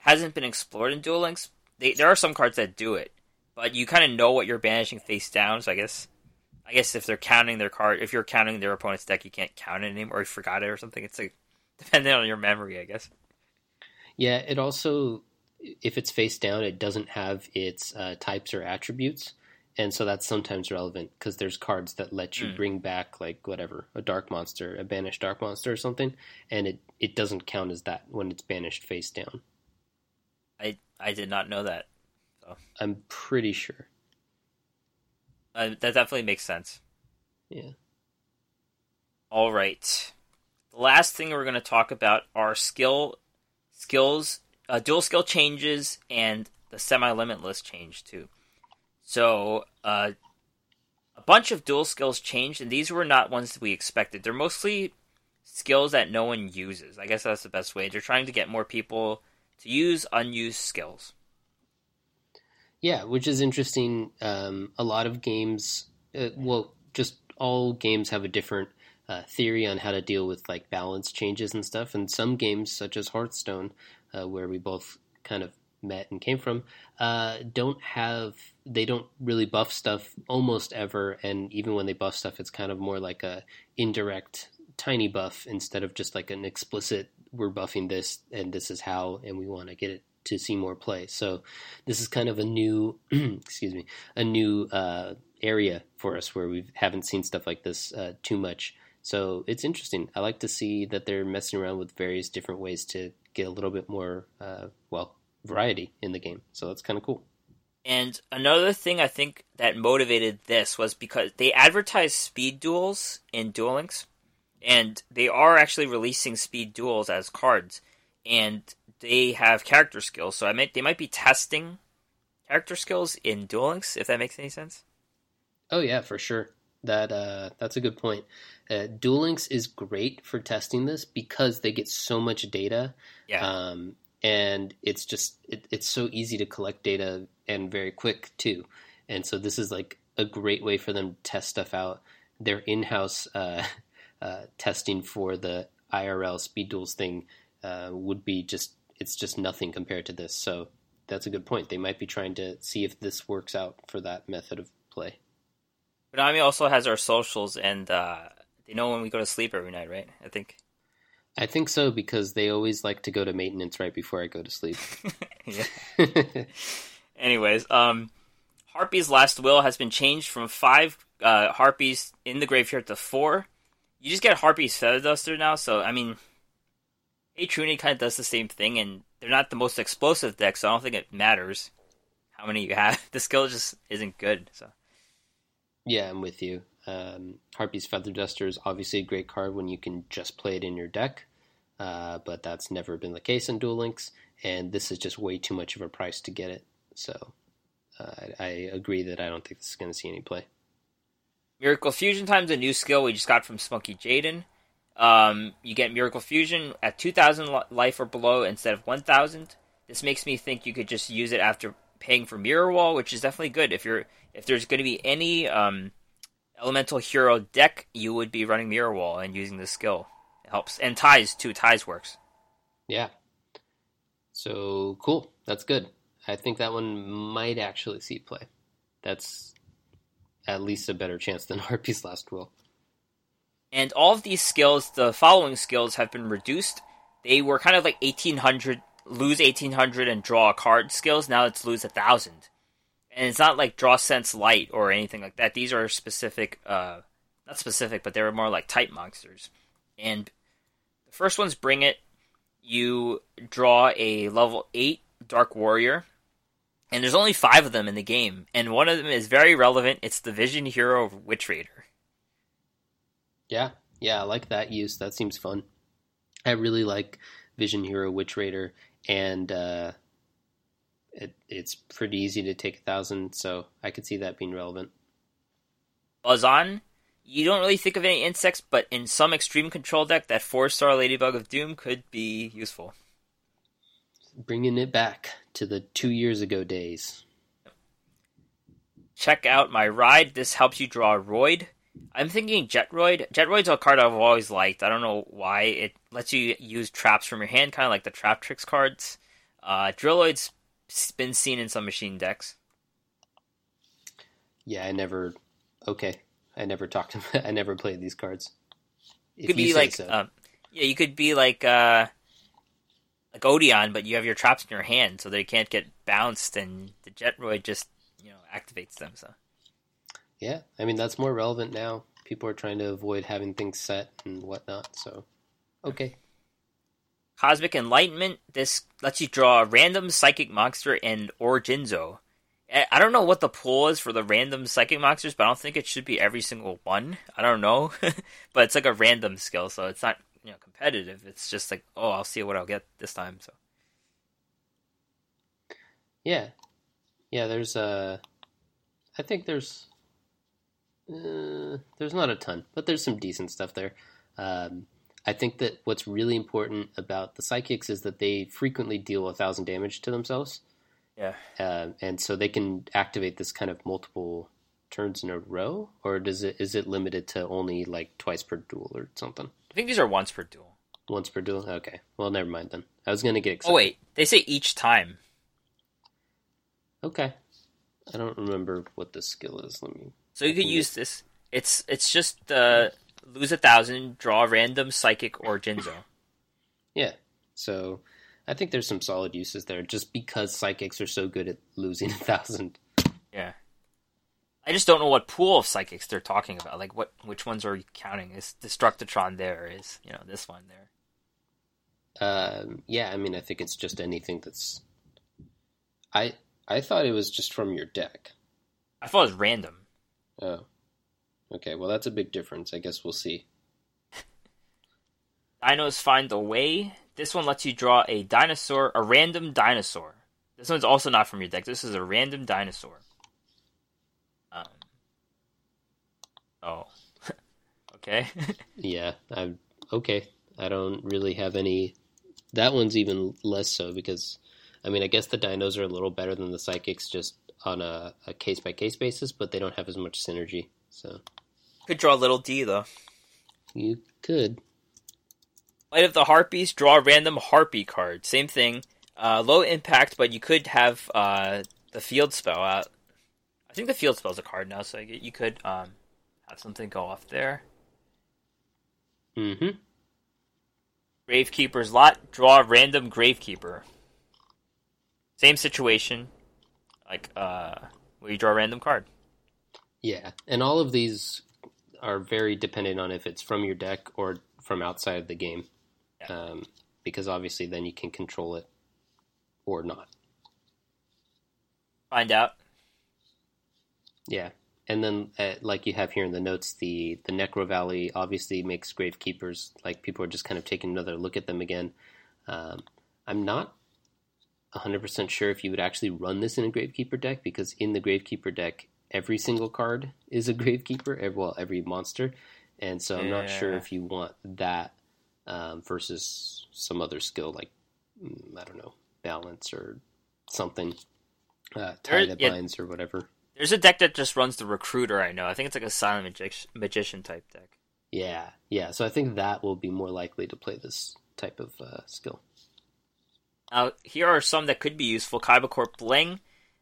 S1: hasn't been explored in Duel Links. They, there are some cards that do it, but you kind of know what you're banishing face down. So I guess, I guess if they're counting their card, if you're counting their opponent's deck, you can't count it anymore, or you forgot it or something. It's like depending on your memory, I guess.
S2: Yeah, it also, if it's face down, it doesn't have its uh, types or attributes, and so that's sometimes relevant because there's cards that let you
S1: Mm.
S2: bring back like whatever a dark monster, a banished dark monster or something, and it it doesn't count as that when it's banished face down.
S1: I I did not know that.
S2: I'm pretty sure.
S1: Uh, that definitely makes sense.
S2: Yeah.
S1: All right. The last thing we're going to talk about are skill skills, uh, duel skill changes, and the semi limitless change too. So uh, a bunch of duel skills changed, and these were not ones that we expected. They're mostly skills that no one uses. I guess that's the best way. They're trying to get more people to use unused skills.
S2: Yeah, which is interesting. Um, a lot of games, uh, well, just all games have a different uh, theory on how to deal with like balance changes and stuff. And some games, such as Hearthstone, uh, where we both kind of met and came from, uh, don't have they don't really buff stuff almost ever. And even when they buff stuff, it's kind of more like a indirect tiny buff instead of just like an explicit we're buffing this and this is how and we want to get it to see more play. So this is kind of a new, excuse me, a new uh, area for us where we haven't seen stuff like this uh, too much. So it's interesting. I like to see that they're messing around with various different ways to get a little bit more, uh, well, variety in the game. So that's kind of cool.
S1: And another thing I think that motivated this was because they advertised speed duels in Duel Links, and they are actually releasing speed duels as cards, and they have character skills. So I meant they might be testing character skills in Duel Links, if that makes any sense.
S2: Oh yeah, for sure. That uh, that's a good point. Uh, Duel Links is great for testing this because they get so much data
S1: Yeah,
S2: um, and it's just it, it's so easy to collect data and very quick too and so this is like a great way for them to test stuff out their in-house uh, uh, testing for the irl speed duels thing uh, would be just it's just nothing compared to this so that's a good point they might be trying to see if this works out for that method of play
S1: Konami also has our socials, and uh, they know when we go to sleep every night, right? I think.
S2: I think so because they always like to go to maintenance right before I go to sleep.
S1: Anyways, um, Harpy's last will has been changed from five uh, Harpies in the graveyard to four. You just get Harpy's Feather Duster now, so I mean, Atruni kind of does the same thing, and they're not the most explosive deck, so I don't think it matters how many you have. The skill just isn't good. So
S2: yeah, I'm with you. Um, Harpy's Feather Duster is obviously a great card when you can just play it in your deck, uh, but that's never been the case in Duel Links, and this is just way too much of a price to get it. So uh, I, I agree that I don't think this is going to see any play.
S1: Miracle Fusion Time's a new skill we just got from Smoky Jaden. Um, you get Miracle Fusion at 2,000 life or below instead of 1,000. This makes me think you could just use it after paying for Mirror Wall, which is definitely good. If you're if there's going to be any um, Elemental Hero deck, you would be running Mirror Wall and using this skill. It helps and ties too. Ties works.
S2: Yeah. So cool. That's good. I think that one might actually see play. That's at least a better chance than Harpy's Last Will.
S1: And all of these skills, the following skills, have been reduced. They were kind of like 1800, lose 1800 and draw a card skills. Now it's lose a 1000. And it's not like draw sense light or anything like that. These are specific, uh, not specific, but they were more like type monsters. And the first one's Bring It. You draw a level 8 Dark Warrior and there's only five of them in the game, and one of them is very relevant. It's the Vision Hero Witch Raider.
S2: Yeah, yeah, I like that use. That seems fun. I really like Vision Hero Witch Raider, and uh, it, it's pretty easy to take a thousand, so I could see that being relevant.
S1: Buzzon, you don't really think of any insects, but in some extreme control deck, that four star Ladybug of Doom could be useful
S2: bringing it back to the two years ago days.
S1: Check out my ride. This helps you draw a Roid. I'm thinking Jetroid. Jetroid's a card I've always liked. I don't know why. It lets you use traps from your hand, kind of like the Trap Tricks cards. Uh, Drilloid's been seen in some machine decks.
S2: Yeah, I never. Okay, I never talked. I never played these cards.
S1: You could be like, so. um, yeah, you could be like uh, like Odion, but you have your traps in your hand, so they can't get bounced, and the Jetroid just you know activates them. So
S2: yeah, I mean that's more relevant now. People are trying to avoid having things set and whatnot. So okay.
S1: Cosmic Enlightenment. This lets you draw a random psychic monster and or Jinzo. I don't know what the pool is for the random psychic monsters, but I don't think it should be every single one. I don't know, but it's like a random skill, so it's not you know competitive. It's just like, oh, I'll see what I'll get this time. So
S2: yeah, yeah. There's uh, I think there's uh, there's not a ton, but there's some decent stuff there. Um, I think that what's really important about the psychics is that they frequently deal a thousand damage to themselves.
S1: Yeah,
S2: uh, and so they can activate this kind of multiple turns in a row, or does it is it limited to only like twice per duel or something?
S1: I think these are once per duel.
S2: Once per duel. Okay. Well, never mind then. I was gonna get. Excited.
S1: Oh wait, they say each time.
S2: Okay. I don't remember what the skill is. Let me.
S1: So you could use this. It's it's just uh, lose a thousand, draw a random psychic or Jinzo.
S2: Yeah. So I think there's some solid uses there, just because psychics are so good at losing a thousand.
S1: I just don't know what pool of psychics they're talking about. Like, what which ones are you counting? Is Destructotron there? Is you know this one there?
S2: Um, yeah, I mean, I think it's just anything that's. I I thought it was just from your deck.
S1: I thought it was random.
S2: Oh, okay. Well, that's a big difference. I guess we'll see.
S1: Dinos find a way. This one lets you draw a dinosaur, a random dinosaur. This one's also not from your deck. This is a random dinosaur. Um, oh, okay.
S2: yeah, I okay. I don't really have any. That one's even less so because, I mean, I guess the dinos are a little better than the psychics just on a case by case basis, but they don't have as much synergy. So
S1: could draw a little D though.
S2: You could.
S1: Light of the Harpies, draw a random Harpy card. Same thing. Uh, low impact, but you could have uh, the field spell out I think the field spell's a card now, so you could um, have something go off there.
S2: Mm-hmm.
S1: Gravekeeper's lot. Draw a random Gravekeeper. Same situation, like uh, where you draw a random card.
S2: Yeah, and all of these are very dependent on if it's from your deck or from outside of the game,
S1: Yeah.
S2: um, because obviously then you can control it or not.
S1: Find out.
S2: Yeah, and then uh, like you have here in the notes, the the Necro Valley obviously makes Gravekeepers like people are just kind of taking another look at them again. Um, I'm not 100% sure if you would actually run this in a Gravekeeper deck because in the Gravekeeper deck, every single card is a Gravekeeper, well, every monster. And so I'm not sure if you want that um, versus some other skill like, mm, I don't know, balance or something, uh, tie
S1: There-
S2: the
S1: yeah.
S2: binds or whatever.
S1: There's a deck that just runs the Recruiter. I know. I think it's like a Silent Magi- Magician type deck.
S2: Yeah, yeah. So I think that will be more likely to play this type of uh, skill.
S1: Now, here are some that could be useful. Kaiba Corp Bling.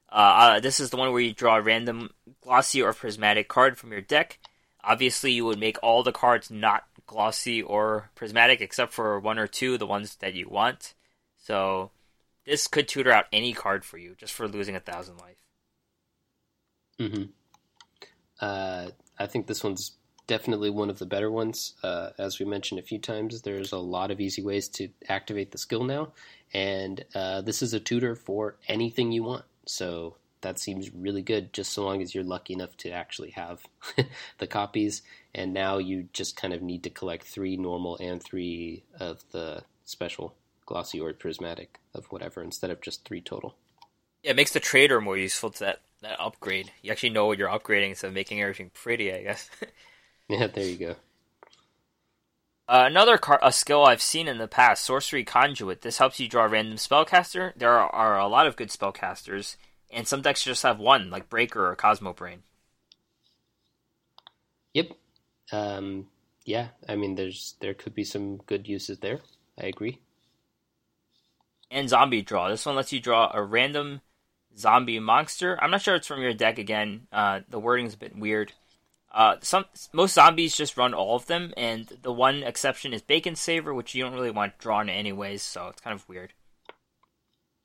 S1: Uh, uh, this is the one where you draw a random glossy or prismatic card from your deck. Obviously, you would make all the cards not glossy or prismatic, except for one or two, the ones that you want. So, this could tutor out any card for you, just for losing a thousand life.
S2: Hmm Uh, I think this one's definitely one of the better ones. Uh, as we mentioned a few times, there's a lot of easy ways to activate the skill now, and uh, this is a tutor for anything you want. So that seems really good, just so long as you're lucky enough to actually have the copies. And now you just kind of need to collect three normal and three of the special glossy or prismatic of whatever instead of just three total.
S1: Yeah, it makes the trader more useful to that, that upgrade. You actually know what you're upgrading instead of making everything pretty, I guess.
S2: Yeah, there you go.
S1: Uh, another car- a skill I've seen in the past, Sorcery Conduit. This helps you draw a random spellcaster. There are, are a lot of good spellcasters, and some decks just have one, like Breaker or Cosmo Brain.
S2: Yep. Um, yeah, I mean, there's there could be some good uses there. I agree.
S1: And Zombie Draw. This one lets you draw a random zombie monster. I'm not sure it's from your deck again. Uh, the wording's a bit weird. Uh, some most zombies just run all of them, and the one exception is Bacon Saver, which you don't really want drawn anyways, so it's kind of weird.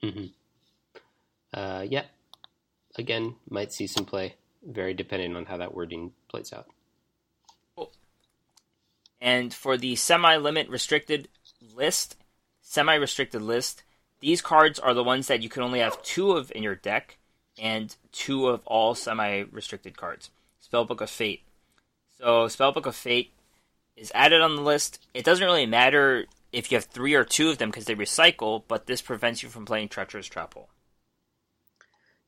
S2: hmm Uh, yeah. Again, might see some play. Very dependent on how that wording plays out.
S1: And for the semi-limit restricted list, semi-restricted list, these cards are the ones that you can only have two of in your deck, and two of all semi-restricted cards. Spellbook of Fate. So Spellbook of Fate is added on the list. It doesn't really matter if you have three or two of them because they recycle, but this prevents you from playing Treacherous Trap.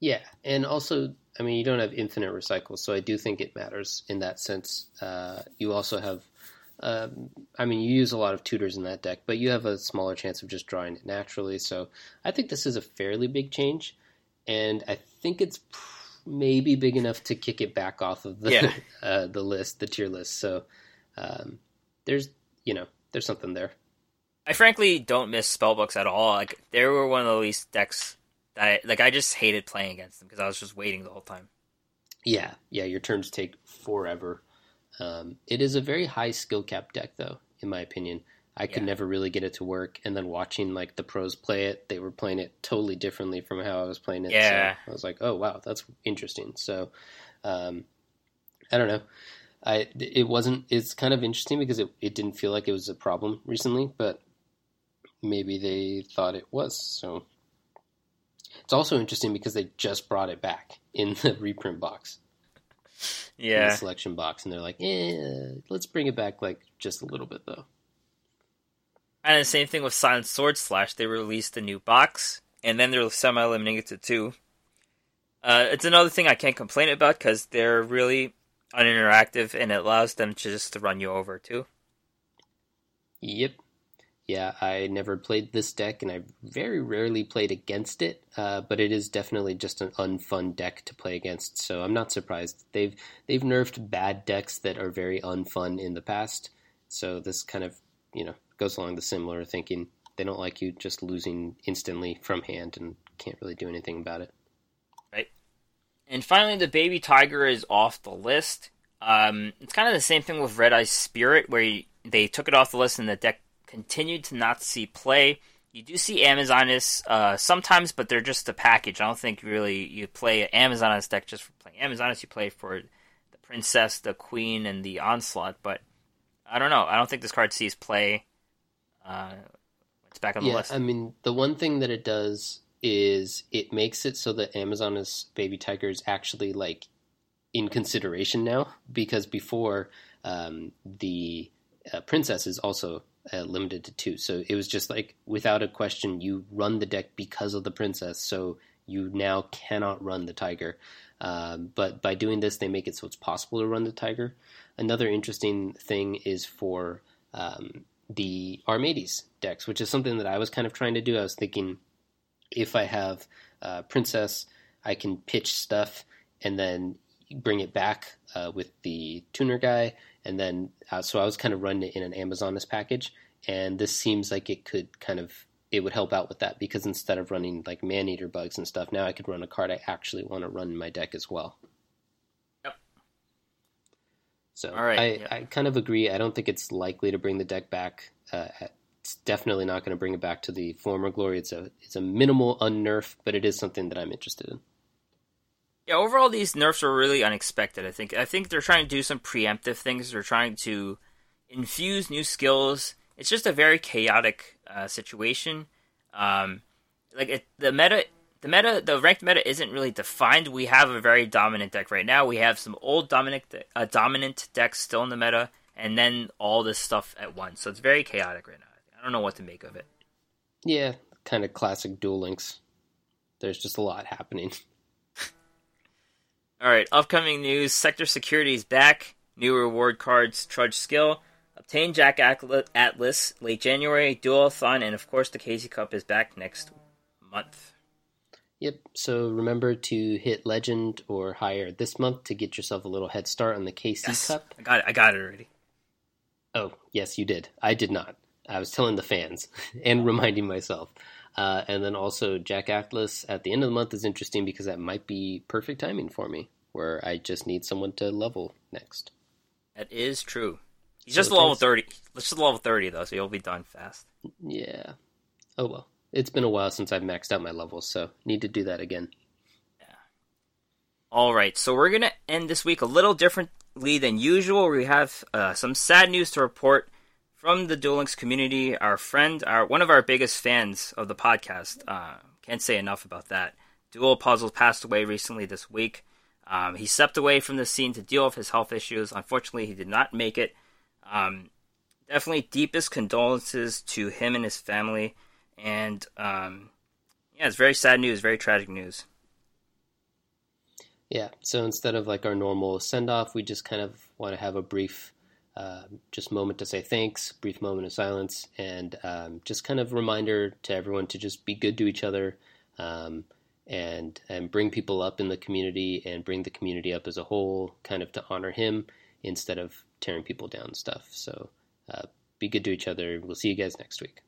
S2: Yeah, and also, I mean, you don't have infinite recycles, so I do think it matters in that sense. Uh, you also have, um, I mean, you use a lot of tutors in that deck, but you have a smaller chance of just drawing it naturally. So I think this is a fairly big change, and I think it's maybe big enough to kick it back off of the
S1: Yeah.
S2: uh, the list, the tier list. So um, there's, you know, there's something there.
S1: I frankly don't miss spellbooks at all. Like they were one of the least decks that I, like I just hated playing against them because I was just waiting the whole time.
S2: Yeah, yeah, your turns take forever. Um, it is a very high skill cap deck, though, in my opinion. I could
S1: Yeah.
S2: never really get it to work, and then watching like the pros play it, they were playing it totally differently from how I was playing it.
S1: Yeah.
S2: so I was like, oh wow, that's interesting. So, um, I don't know. I it wasn't. It's kind of interesting because it it didn't feel like it was a problem recently, but maybe they thought it was. So it's also interesting because they just brought it back in the reprint box in the
S1: Yeah,
S2: selection box, and they're like, "Eh, let's bring it back like just a little bit though."
S1: and the same thing with Silent Sword Slash. They released a new box, and then they're semi-limiting it to two. Uh, it's another thing I can't complain about because they're really uninteractive, and it allows them to just to run you over too.
S2: Yep. Yeah, I never played this deck, and I very rarely played against it. Uh, but it is definitely just an unfun deck to play against. So I'm not surprised. They've they've nerfed bad decks that are very unfun in the past. So this kind of you know goes along the similar thinking. They don't like you just losing instantly from hand and can't really do anything about it. Right.
S1: And finally, the baby tiger is off the list. Um, it's kind of the same thing with Red Eye Spirit, where you, they took it off the list and the deck continued to not see play. You do see Amazoness uh, sometimes, but they're just a package. I don't think really you play Amazoness deck just for playing Amazoness. You play for the Princess, the Queen, and the Onslaught. But I don't know. I don't think this card sees play. Uh, it's back on the
S2: yeah,
S1: list.
S2: I mean, the one thing that it does is it makes it so that Amazoness baby tiger is actually like in consideration now because before um, the uh, princess is also uh, limited to two. So it was just like without a question, you run the deck because of the princess. So you now cannot run the tiger. Um, but by doing this, they make it so it's possible to run the tiger. Another interesting thing is for um, the Armades decks, which is something that I was kind of trying to do. I was thinking if I have uh, princess, I can pitch stuff and then bring it back uh, with the tuner guy, and then uh, so I was kind of running it in an Amazoness package, and this seems like it could kind of it would help out with that because instead of running like man eater bugs and stuff, now I could run a card I actually want to run in my deck as well.
S1: Yep.
S2: So
S1: All right,
S2: I,
S1: yeah.
S2: I kind of agree. I don't think it's likely to bring the deck back. Uh, it's definitely not going to bring it back to the former glory. It's a it's a minimal unnerf, but it is something that I'm interested in.
S1: Yeah, overall, these nerfs are really unexpected. I think. I think they're trying to do some preemptive things. They're trying to infuse new skills. It's just a very chaotic uh, situation. Um, like it, the meta, the meta, the ranked meta isn't really defined. We have a very dominant deck right now. We have some old dominant, uh, dominant decks still in the meta, and then all this stuff at once. So it's very chaotic right now. I don't know what to make of it.
S2: Yeah, kind of classic Duel Links. There's just a lot happening.
S1: All right, upcoming news: Sector Security is back. New reward cards: Trudge Skill. Obtain Jack Atlas late January. Dualathon, and of course, the KC Cup is back next month.
S2: Yep. So remember to hit Legend or higher this month to get yourself a little head start on the KC
S1: Yes,
S2: Cup.
S1: I got it. I got it already.
S2: Oh, yes, you did. I did not. I was telling the fans and reminding myself. Uh, and then also Jack Atlas at the end of the month is interesting because that might be perfect timing for me, where I just need someone to level next.
S1: That is true. He's
S2: So
S1: just level
S2: thanks-
S1: thirty. Let's just level thirty though, so you'll be done fast.
S2: Yeah. Oh well. It's been a while since I've maxed out my levels, so need to do that again. Yeah.
S1: All right, so we're gonna end this week a little differently than usual. We have uh, some sad news to report from the Duel Links community. Our friend, our one of our biggest fans of the podcast, uh, can't say enough about that. Duel Puzzles passed away recently this week. Um, he stepped away from the scene to deal with his health issues. Unfortunately, he did not make it. Um, definitely deepest condolences to him and his family. And um, yeah, it's very sad news, very tragic news.
S2: Yeah. So instead of like our normal send off, we just kind of want to have a brief, uh, just moment to say thanks, brief moment of silence, and um, just kind of reminder to everyone to just be good to each other, um, and and bring people up in the community and bring the community up as a whole, kind of to honor him instead of tearing people down stuff. So uh, be good to each other. We'll see you guys next week.